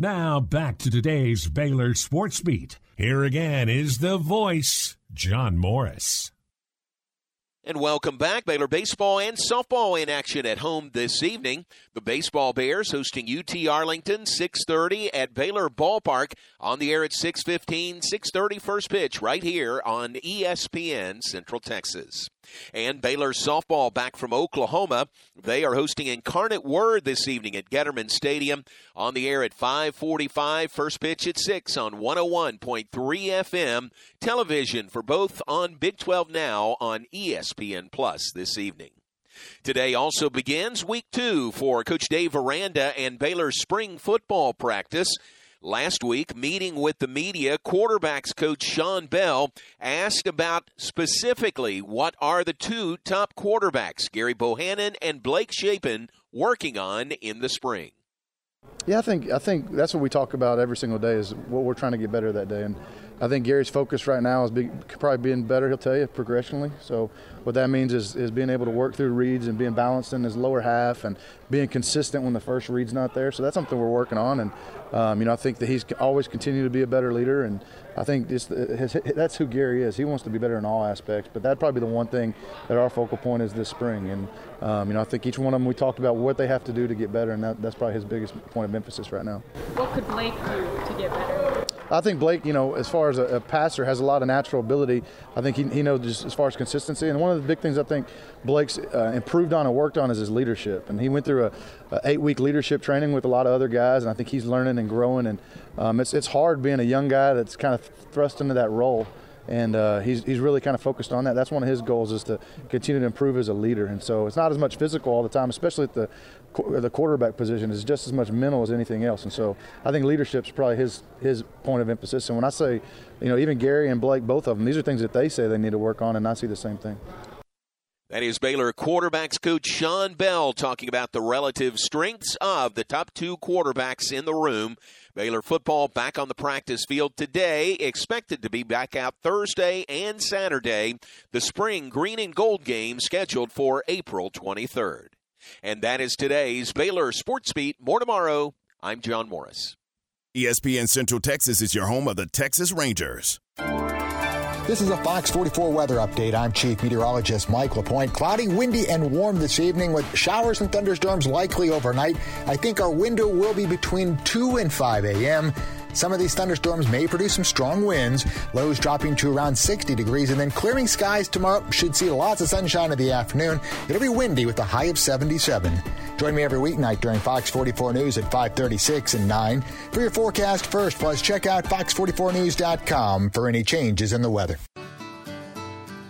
Now back to today's Baylor Sports Beat. Here again is the voice, John Morris. And welcome back. Baylor baseball and softball in action at home this evening. The baseball Bears hosting UT Arlington 6:30 at Baylor Ballpark on the air at 6:15, 6:30 first pitch right here on ESPN Central Texas. And Baylor softball back from Oklahoma. They are hosting Incarnate Word this evening at Getterman Stadium on the air at 5:45 first pitch at 6 on 101.3 FM. Television for both on Big 12 Now on ESPN Plus this evening. Today also begins week two for Coach Dave Aranda and Baylor spring football practice. Last week, meeting with the media, quarterbacks coach Shawn Bell asked about specifically what are the two top quarterbacks, Gary Bohanon and Blake Shapen, working on in the spring. Yeah, I think I think that's what we talk about every single day is what we're trying to get better that day. And I think Gary's focus right now is be, probably being better. He'll tell you progressionally. So what that means is, is being able to work through reads and being balanced in his lower half and being consistent when the first read's not there. So that's something we're working on. And um, you know I think that he's always continued to be a better leader. And I think it's, his, that's who Gary is. He wants to be better in all aspects. But that'd probably be the one thing that our focal point is this spring. And um, you know I think each one of them we talked about what they have to do to get better, and that, that's probably his biggest point of emphasis right now. What could Blake do to get better? I think Blake, you know, as far as a, a passer, has a lot of natural ability. I think he, he knows just as far as consistency. And one of the big things I think Blake's uh, improved on and worked on is his leadership. And he went through a, a eight-week leadership training with a lot of other guys, and I think he's learning and growing. And um, it's it's hard being a young guy that's kind of thrust into that role. And uh, he's, he's really kind of focused on that. That's one of his goals is to continue to improve as a leader. And so it's not as much physical all the time, especially at the the quarterback position is just as much mental as anything else. And so I think leadership's probably his his point of emphasis. And when I say, you know, even Gary and Blake, both of them, these are things that they say they need to work on, and I see the same thing. That is Baylor quarterbacks coach Shawn Bell talking about the relative strengths of the top two quarterbacks in the room. Baylor football back on the practice field today, expected to be back out Thursday and Saturday. The spring green and gold game scheduled for April 23rd. And that is today's Baylor Sports Beat. More tomorrow. I'm John Morris. ESPN Central Texas is your home of the Texas Rangers. This is a Fox 44 weather update. I'm Chief Meteorologist Mike LaPointe. Cloudy, windy, and warm this evening with showers and thunderstorms likely overnight. I think our window will be between 2 and 5 a.m. Some of these thunderstorms may produce some strong winds, lows dropping to around 60 degrees, and then clearing skies tomorrow. Should see lots of sunshine in the afternoon. It'll be windy with a high of 77. Join me every weeknight during Fox 44 News at 536 and 9 for your forecast first. Plus, check out fox44news.com for any changes in the weather.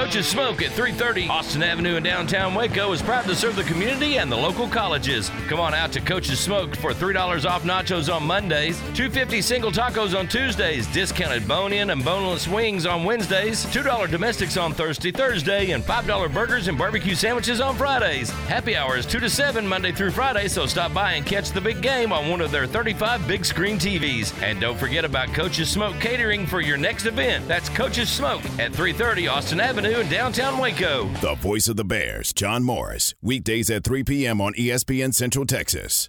Coach's Smoke at 330 Austin Avenue in downtown Waco is proud to serve the community and the local colleges. Come on out to Coach's Smoke for $3 off nachos on Mondays, 250 single tacos on Tuesdays, discounted bone-in and boneless wings on Wednesdays, $2 domestics on Thursday, Thursday, and $5 burgers and barbecue sandwiches on Fridays. Happy hour is 2 to 7 Monday through Friday, so stop by and catch the big game on one of their 35 big screen TVs. And don't forget about Coach's Smoke catering for your next event. That's Coach's Smoke at 330 Austin Avenue downtown Waco. The voice of the Bears, John Morris. Weekdays at 3 p.m. on ESPN Central Texas.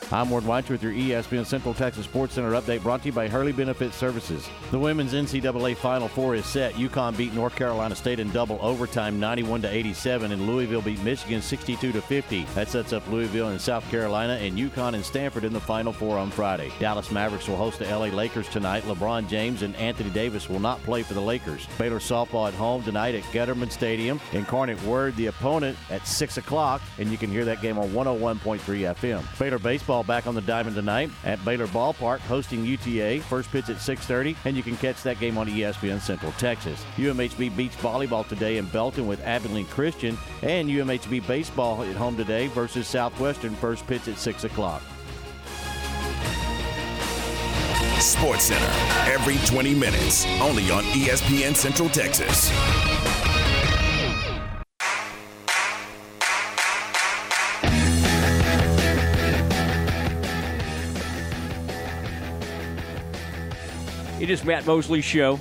I'm Ward White with your ESPN Central Texas Sports Center update brought to you by Hurley Benefit Services. The women's NCAA Final Four is set. UConn beat North Carolina State in double overtime 91 to 87 and Louisville beat Michigan 62 to 50. That sets up Louisville and South Carolina and UConn and Stanford in the Final Four on Friday. Dallas Mavericks will host the LA Lakers tonight. LeBron James and Anthony Davis will not play for the Lakers. Baylor softball at home tonight at Getterman Stadium. Incarnate Word the opponent at 6 o'clock and you can hear that game on 101.3 FM. Baylor baseball back on the diamond tonight at Baylor Ballpark hosting UTA. First pitch at 6:30, and you can catch that game on ESPN Central Texas. UMHB beach volleyball today in Belton with Abilene Christian, and UMHB baseball at home today versus Southwestern. First pitch at 6 o'clock. Sports Center every 20 minutes, only on ESPN Central Texas. It is Matt Mosley Show,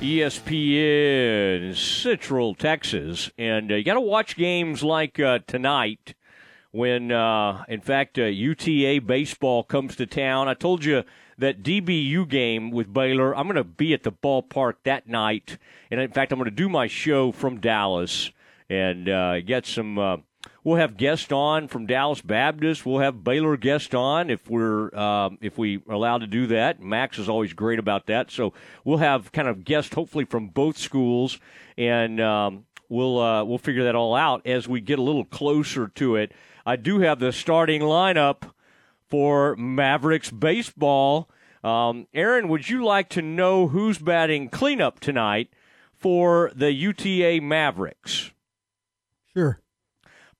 ESPN Central Texas, and uh, you got to watch games like uh, tonight when, uh, in fact, uh, UTA baseball comes to town. I told you that DBU game with Baylor. I'm going to be at the ballpark that night, and in fact, I'm going to do my show from Dallas and uh, get some. We'll have guests on from Dallas Baptist. We'll have Baylor guest on if we're um, if we are allowed to do that. Max is always great about that. So we'll have kind of guests hopefully from both schools, and um, we'll uh, we'll figure that all out as we get a little closer to it. I do have the starting lineup for Mavericks baseball. Um, Aaron, would you like to know who's batting cleanup tonight for the UTA Mavericks? Sure.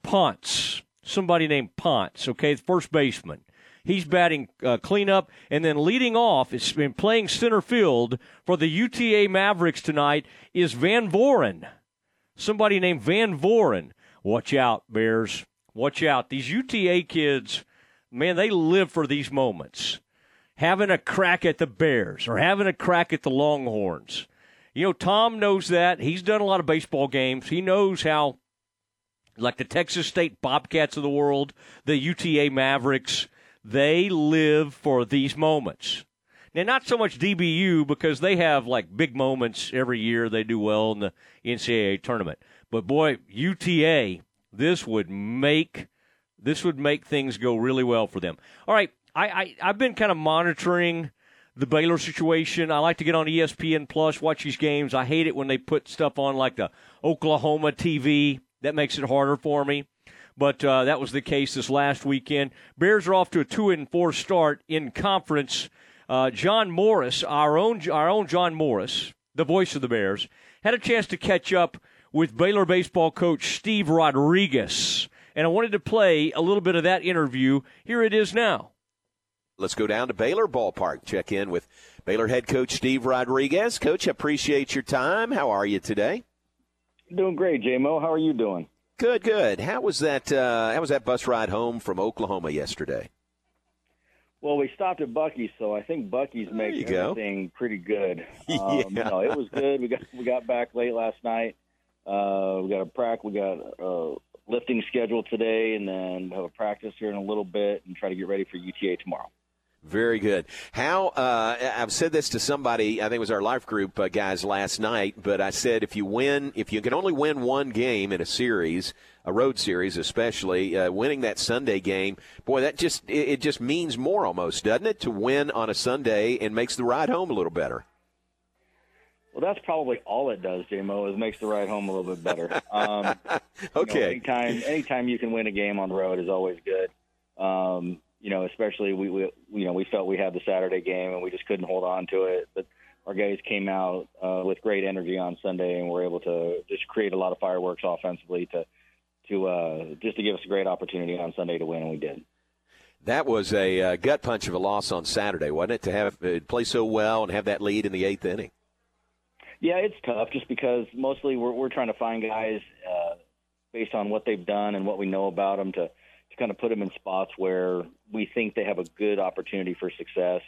Ponce, somebody named Ponce, okay, the first baseman. He's batting uh, cleanup and then leading off. It's been playing center field for the UTA Mavericks tonight is Van Voren. Somebody named Van Voren. Watch out, Bears. Watch out. These UTA kids, man, they live for these moments. Having a crack at the Bears or having a crack at the Longhorns. You know, Tom knows that. He's done a lot of baseball games. He knows how like the Texas State Bobcats of the world, the UTA Mavericks, they live for these moments. Now, not so much DBU because they have like big moments every year. They do well in the NCAA tournament. But boy, UTA, this would make this would make things go really well for them. All right, I, I I've been kind of monitoring the Baylor situation. I like to get on ESPN Plus, watch these games. I hate it when they put stuff on like the Oklahoma TV. That makes it harder for me. But uh, that was the case this last weekend. Bears are off to a two and four start in conference. Uh, John Morris, our own our own John Morris, the voice of the Bears, had a chance to catch up with Baylor baseball coach Steve Rodriguez, and I wanted to play a little bit of that interview. Here it is now. Let's go down to Baylor Ballpark. Check in with Baylor head coach Steve Rodriguez. Coach, appreciate your time. How are you today? Doing great, JMO. How are you doing? Good, good. How was that? Uh, how was that bus ride home from Oklahoma yesterday? Well, we stopped at Buc-ee's, so I think Buc-ee's makes you go. everything pretty good. Um, Yeah. no, it was good. We got we got back late last night. Uh, we got a prac. We got a lifting schedule today, and then have a practice here in a little bit, and try to get ready for UTA tomorrow. Very good. How uh, I've said this to somebody, I think it was our life group uh, guys last night, but I said if you win, if you can only win one game in a series, a road series, especially uh, winning that Sunday game. Boy, that just it, it just means more almost, doesn't it, to win on a Sunday and makes the ride home a little better. Well, that's probably all it does, JMO, is makes the ride home a little bit better. Um, Okay. You know, anytime, anytime you can win a game on the road is always good. Um, you know, especially we, we, you know, we felt we had the Saturday game and we just couldn't hold on to it. But our guys came out uh, with great energy on Sunday and were able to just create a lot of fireworks offensively to, to uh, just to give us a great opportunity on Sunday to win, and we did. That was a uh, gut punch of a loss on Saturday, wasn't it? To have uh, play so well and have that lead in the eighth inning. Yeah, it's tough just because mostly we're we're trying to find guys uh, based on what they've done and what we know about them to to kind of put them in spots where we think they have a good opportunity for success.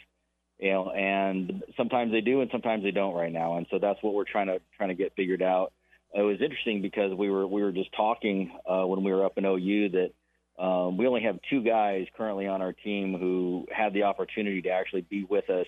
You know, and sometimes they do, and sometimes they don't right now, and so that's what we're trying to trying to get figured out. It was interesting because we were we were just talking uh, when we were up in OU that um, we only have two guys currently on our team who had the opportunity to actually be with us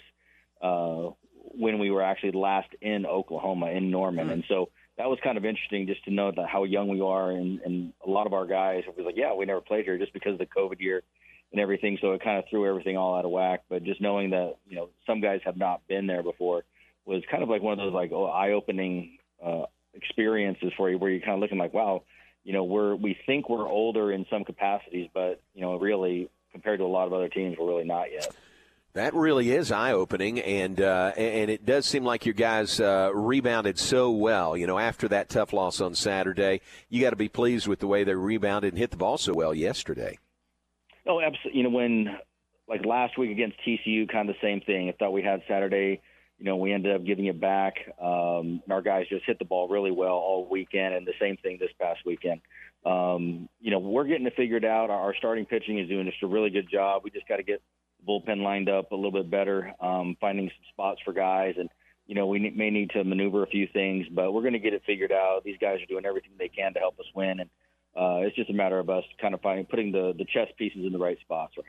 uh, when we were actually last in Oklahoma in Norman, and so that was kind of interesting just to know that how young we are, and, and a lot of our guys was like, yeah, we never played here just because of the COVID year and everything, so it kind of threw everything all out of whack. But just knowing that you know some guys have not been there before was kind of like one of those like oh, eye-opening uh, experiences for you, where you're kind of looking like, wow, you know, we're we think we're older in some capacities, but you know, really compared to a lot of other teams, we're really not yet. That really is eye opening, and uh, and it does seem like your guys uh, rebounded so well. You know, after that tough loss on Saturday, you got to be pleased with the way they rebounded and hit the ball so well yesterday. Oh, absolutely. You know, when like last week against TCU, kind of the same thing. I thought we had Saturday. You know, we ended up giving it back. Um, our guys just hit the ball really well all weekend, and the same thing this past weekend. Um, you know, we're getting it figured out. Our, starting pitching is doing just a really good job. We just got to get bullpen lined up a little bit better, um, finding some spots for guys, and you know, we ne- may need to maneuver a few things, but we're going to get it figured out. These guys are doing everything they can to help us win, and uh, it's just a matter of us kind of finding putting the the chess pieces in the right spots right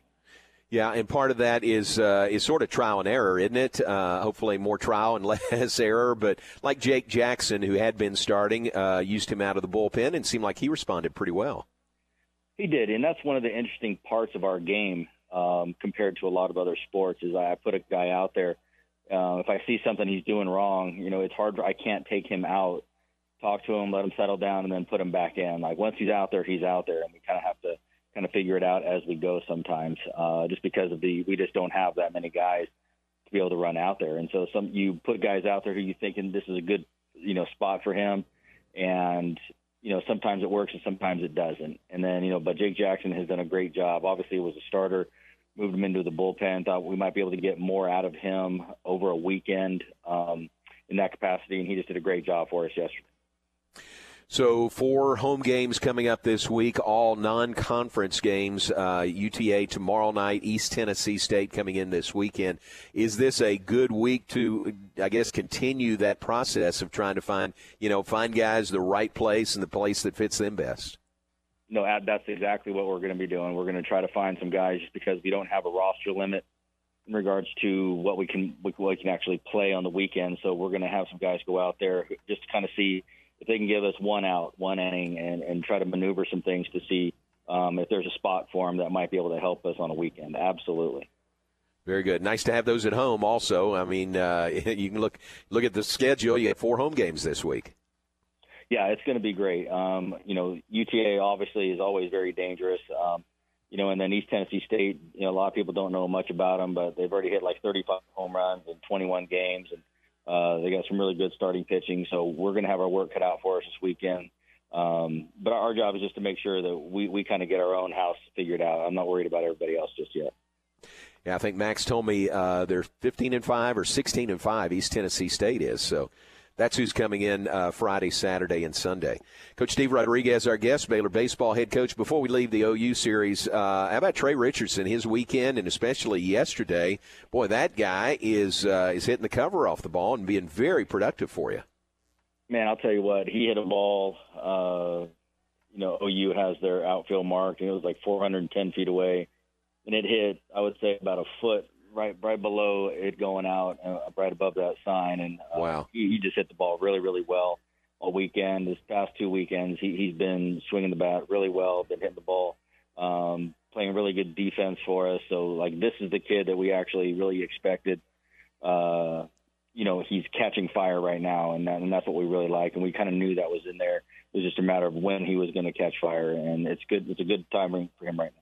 Yeah, and part of that is uh, is sort of trial and error, isn't it? Uh, hopefully, more trial and less error. But like Jake Jackson, who had been starting, uh, used him out of the bullpen and seemed like he responded pretty well. He did, and that's one of the interesting parts of our game um, compared to a lot of other sports. Is I put a guy out there. Uh, if I see something he's doing wrong, you know, it's hard. I can't take him out, talk to him, let him settle down, and then put him back in. Like once he's out there, he's out there, and we kind of have to kind of figure it out as we go sometimes, uh, just because of the we just don't have that many guys to be able to run out there. And so some you put guys out there who you thinking this is a good you know spot for him, and you know sometimes it works and sometimes it doesn't. And then you know, but Jake Jackson has done a great job. Obviously, was a starter. Moved him into the bullpen. Thought we might be able to get more out of him over a weekend um, in that capacity, and he just did a great job for us yesterday. So, four home games coming up this week, all non conference games. Uh, UTA tomorrow night, East Tennessee State coming in this weekend. Is this a good week to, I guess, continue that process of trying to find, you know, find guys the right place and the place that fits them best? No, that's exactly what we're going to be doing. We're going to try to find some guys just because we don't have a roster limit in regards to what we can what we can actually play on the weekend. So we're going to have some guys go out there just to kind of see if they can give us one out, one inning, and, and try to maneuver some things to see um, if there's a spot for them that might be able to help us on a weekend. Absolutely. Very good. Nice to have those at home. Also, I mean, uh, you can look look at the schedule. You have four home games this week. Yeah, it's going to be great. Um, you know, UTA obviously is always very dangerous. Um, you know, and then East Tennessee State. You know, a lot of people don't know much about them, but they've already hit like 35 home runs in 21 games, and uh, they got some really good starting pitching. So we're going to have our work cut out for us this weekend. Um, but our job is just to make sure that we, we kind of get our own house figured out. I'm not worried about everybody else just yet. Yeah, I think Max told me uh, they're 15 and five or 16 and five. East Tennessee State is so. That's who's coming in uh, Friday, Saturday, and Sunday. Coach Steve Rodriguez, our guest, Baylor baseball head coach. Before we leave the OU series, uh, how about Trey Richardson? His weekend and especially yesterday, boy, that guy is uh, is hitting the cover off the ball and being very productive for you. Man, I'll tell you what, he hit a ball. Uh, you know, OU has their outfield marked, and it was like 410 feet away, and it hit, I would say, about a foot right right below it going out, uh, right above that sign, and uh, wow, he, he just hit the ball really really well all weekend. This past two weekends, he, he's been swinging the bat really well, been hitting the ball, um, playing really good defense for us. So, like, this is the kid that we actually really expected. Uh, you know, he's catching fire right now, and, that, and that's what we really like. And we kind of knew that was in there. It was just a matter of when he was going to catch fire, and it's good. It's a good timing for him right now.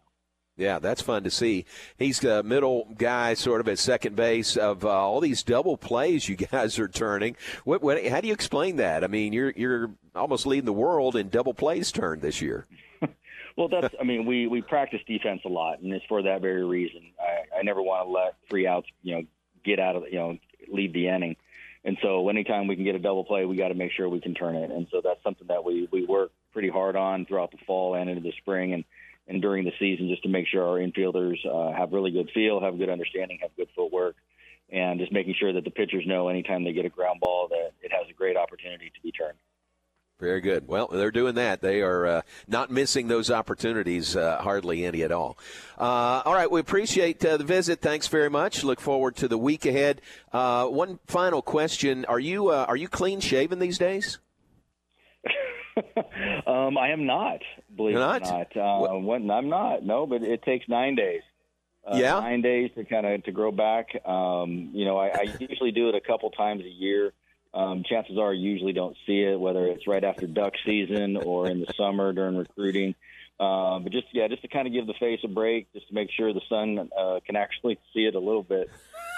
Yeah, that's fun to see. He's the middle guy, sort of at second base of uh, all these double plays you guys are turning. What, what, how do you explain that? I mean, you're you're almost leading the world in double plays turned this year. Well, that's. I mean, we we practice defense a lot, and it's for that very reason. I, I never want to let three outs, you know, get out of you know leave the inning. And so, anytime we can get a double play, we got to make sure we can turn it. And so, that's something that we we work pretty hard on throughout the fall and into the spring, and and during the season, just to make sure our infielders uh, have really good feel, have good understanding, have good footwork, and just making sure that the pitchers know anytime they get a ground ball that it has a great opportunity to be turned. Very good. Well, they're doing that. They are uh, not missing those opportunities, uh, hardly any at all. Uh, all right, we appreciate uh, the visit. Thanks very much. Look forward to the week ahead. Uh, one final question: Are you uh, are you clean shaven these days? um, I am not. Believe You're it or not. Uh, I'm not. No, but it takes nine days. Uh, Yeah? nine days to kind of to grow back. Um, you know, I, I usually do it a couple times a year. Um, chances are, you usually don't see it, whether it's right after duck season or in the summer during recruiting. Um, but just yeah, just to kind of give the face a break, just to make sure the sun uh, can actually see it a little bit.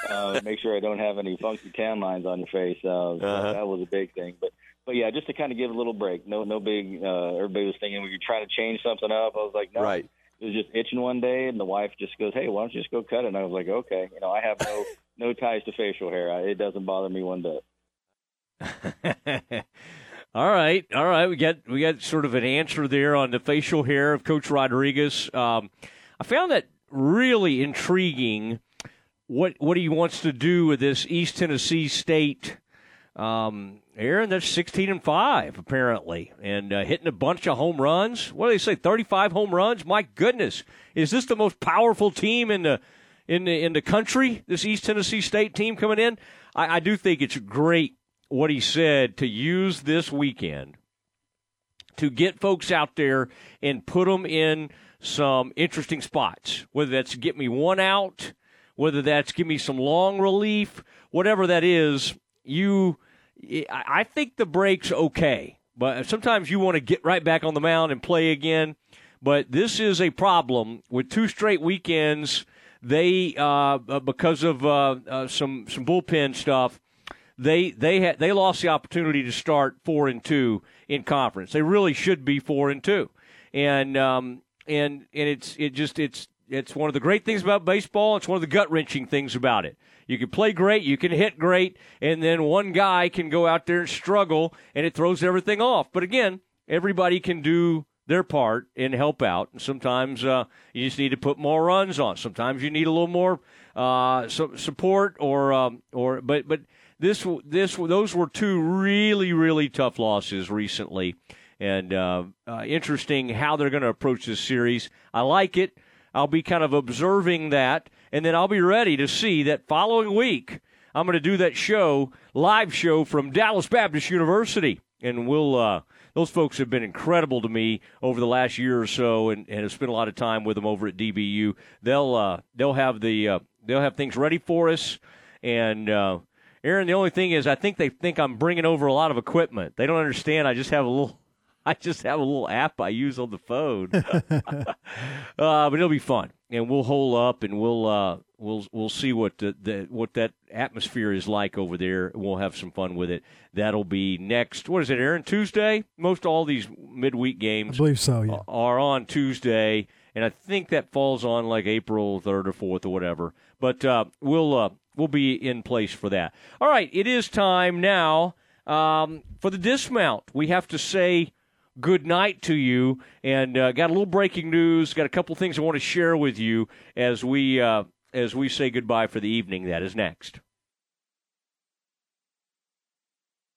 Uh, make sure I don't have any funky tan lines on your face. Uh, that, that was a big thing. But but yeah, just to kind of give a little break. No no big. Uh, everybody was thinking we were trying to change something up. I was like, no. Right. It was just itching one day, and the wife just goes, "Hey, why don't you just go cut it?" And I was like, "Okay." You know, I have no no ties to facial hair. I, it doesn't bother me one bit. All right, all right. We got we got sort of an answer there on the facial hair of Coach Rodriguez. Um, I found that really intriguing. What what he wants to do with this East Tennessee State. Um, Aaron, that's sixteen and five apparently, and uh, hitting a bunch of home runs. What do they say? Thirty-five home runs. My goodness, is this the most powerful team in the in the in the country? This East Tennessee State team coming in. I, I do think it's great what he said to use this weekend to get folks out there and put them in some interesting spots. Whether that's get me one out, whether that's give me some long relief, whatever that is, you. I think the break's okay, but sometimes you want to get right back on the mound and play again. But this is a problem with two straight weekends. They uh, uh, because of uh, uh, some some bullpen stuff they they had they lost the opportunity to start four and two in conference. They really should be four and two, and um, and and it's it just it's it's one of the great things about baseball. It's one of the gut wrenching things about it. You can play great, you can hit great, and then one guy can go out there and struggle, and it throws everything off. But again, everybody can do their part and help out. And sometimes uh, you just need to put more runs on. Sometimes you need a little more uh, su- support, or um, or but but this this those were two really really tough losses recently, and uh, uh, interesting how they're going to approach this series. I like it. I'll be kind of observing that, and then I'll be ready to see that following week. I'm going to do that show, live show from Dallas Baptist University, and we'll. Uh, those folks have been incredible to me over the last year or so, and, and have spent a lot of time with them over at DBU. They'll uh, they'll have the uh, they'll have things ready for us, and uh, Aaron. The only thing is, I think they think I'm bringing over a lot of equipment. They don't understand. I just have a little. I just have a little app I use on the phone, uh, but it'll be fun, and we'll hole up and we'll uh, we'll we'll see what the, the what that atmosphere is like over there. We'll have some fun with it. That'll be next. What is it, Aaron? Tuesday. Most all these midweek games I believe so. Yeah. are on Tuesday, and I think that falls on like April third or fourth or whatever. But uh, we'll uh, we'll be in place for that. All right, it is time now um, for the dismount. We have to say good night to you, and uh, got a little breaking news. Got a couple things I want to share with you as we uh, as we say goodbye for the evening. That is next.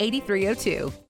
8302.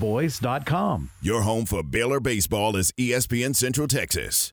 pioneerboys.com. Your home for Baylor baseball is ESPN Central Texas.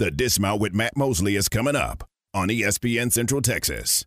The Dismount with Matt Mosley is coming up on ESPN Central Texas.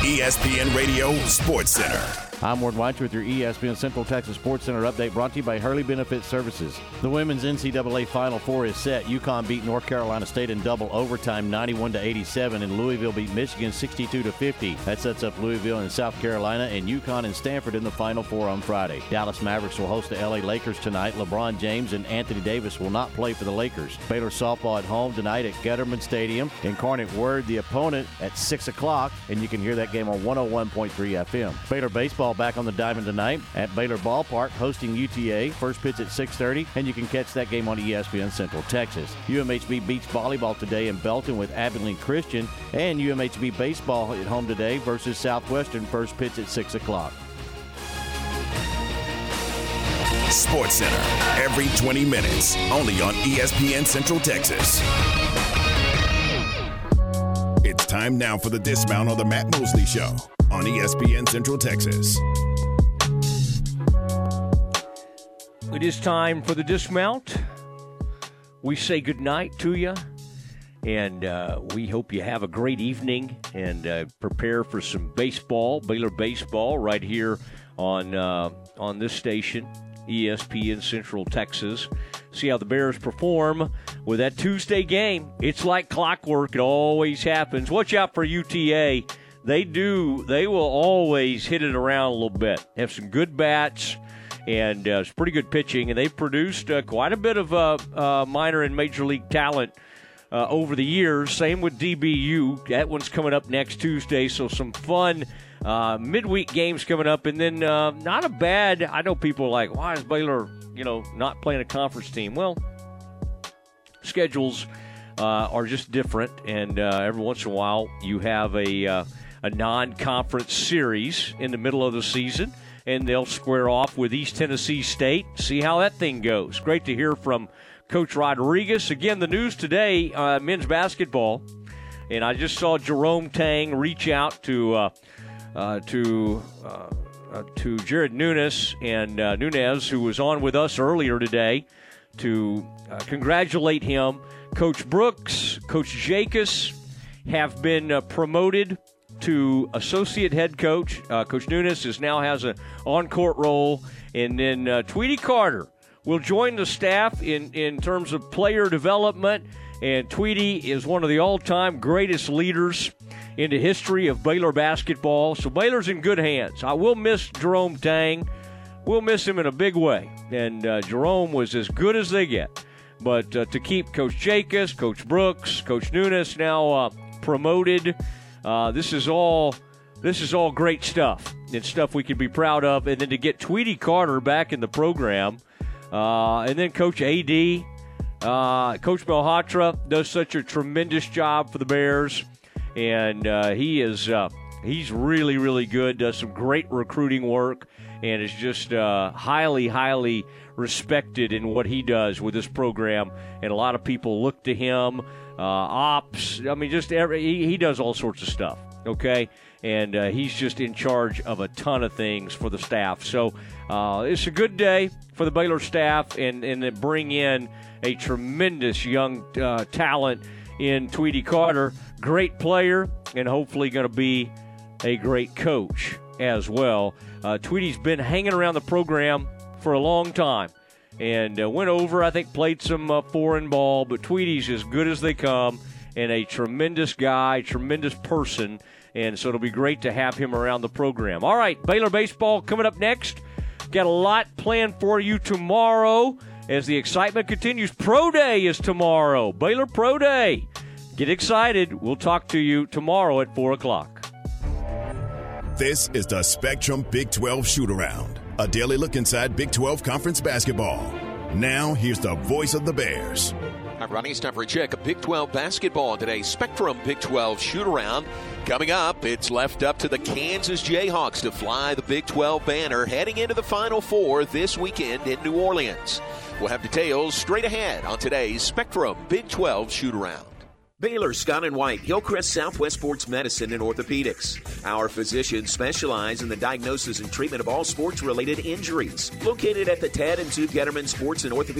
ESPN Radio Sports Center. I'm Ward White with your ESPN Central Texas Sports Center update brought to you by Hurley Benefit Services. The women's NCAA Final Four is set. UConn beat North Carolina State in double overtime 91 to 87 and Louisville beat Michigan 62 to 50. That sets up Louisville and South Carolina and UConn and Stanford in the Final Four on Friday. Dallas Mavericks will host the LA Lakers tonight. LeBron James and Anthony Davis will not play for the Lakers. Baylor softball at home tonight at Getterman Stadium. Incarnate Word, the opponent at 6 o'clock, and you can hear that game on 101.3 FM. Baylor baseball back on the diamond tonight at Baylor Ballpark hosting UTA. First pitch at 6:30, and you can catch that game on ESPN Central Texas. UMHB beach volleyball today in Belton with Abilene Christian, and UMHB baseball at home today versus Southwestern. First pitch at 6 o'clock. Sports Center every 20 minutes, only on ESPN Central Texas. It's time now for the dismount on the Matt Mosley Show on ESPN Central Texas. It is time for the dismount. We say goodnight to you And uh, we hope you have a great evening and uh, prepare for some baseball, Baylor baseball, right here on uh, on this station, ESPN Central Texas. See how the Bears perform with that Tuesday game. It's like clockwork; it always happens. Watch out for UTA. They do. They will always hit it around a little bit. Have some good bats and uh, it's pretty good pitching. And they've produced uh, quite a bit of uh, uh minor and major league talent uh, over the years. Same with DBU. That one's coming up next Tuesday. So some fun uh, midweek games coming up, and then not a bad. I know people are like, why is Baylor, you know, not playing a conference team? Well, schedules are just different, and every once in a while you have a a non-conference series in the middle of the season and they'll square off with East Tennessee State. See how that thing goes. Great to hear from Coach Rodriguez. Again, the news today uh, men's basketball. And I just saw Jerome Tang reach out to uh, uh, to uh, uh, to Jared Nuness and uh, Nuness, who was on with us earlier today, to congratulate him. Coach Brooks, Coach Jakus have been promoted to associate head coach. Uh, coach Nuness is now has an on court role, and then uh, Tweety Carter will join the staff in in terms of player development. And Tweety is one of the all time greatest leaders in the history of Baylor basketball. So Baylor's in good hands. I will miss Jerome Tang. We'll miss him in a big way. And uh, Jerome was as good as they get. But uh, to keep Coach Jakus, Coach Brooks, Coach Nuness now uh, promoted uh, this is all this is all great stuff and stuff we can be proud of. And then to get Tweety Carter back in the program, uh, and then Coach AD, uh, Coach Malhotra does such a tremendous job for the Bears, and he is he's really really good. Does some great recruiting work, and is just uh, highly highly respected in what he does with this program. And a lot of people look to him uh, ops. I mean, just every he, he, does all sorts of stuff. Okay, and uh, he's just in charge of a ton of things for the staff. So uh, it's a good day for the Baylor staff, and and bring in a tremendous young uh, talent in Tweety Carter, great player, and hopefully going to be a great coach as well. Uh, Tweety's been hanging around the program for a long time and uh, went over. I think played some uh, foreign ball, but Tweety's as good as they come, and a tremendous guy, tremendous person, and so it'll be great to have him around the program. All right, Baylor baseball coming up next. Got a lot planned for you tomorrow as the excitement continues. Pro Day is tomorrow. Baylor Pro Day. Get excited. We'll talk to you tomorrow at 4 o'clock. This is the Spectrum Big 12 Shoot Around a daily look inside Big 12 Conference basketball. Now, here's the voice of the Bears. I'm Ronnie of Big 12 basketball today. Spectrum Big 12 shoot around. Coming up, it's left up to the Kansas Jayhawks to fly the Big 12 banner heading into the Final Four this weekend in New Orleans. We'll have details straight ahead on today's Spectrum Big 12 shoot around. Baylor Scott and White, Hillcrest Southwest Sports Medicine and Orthopedics. Our physicians specialize in the diagnosis and treatment of all sports related injuries. Located at the Tad and Sue Getterman Sports and Orthopedics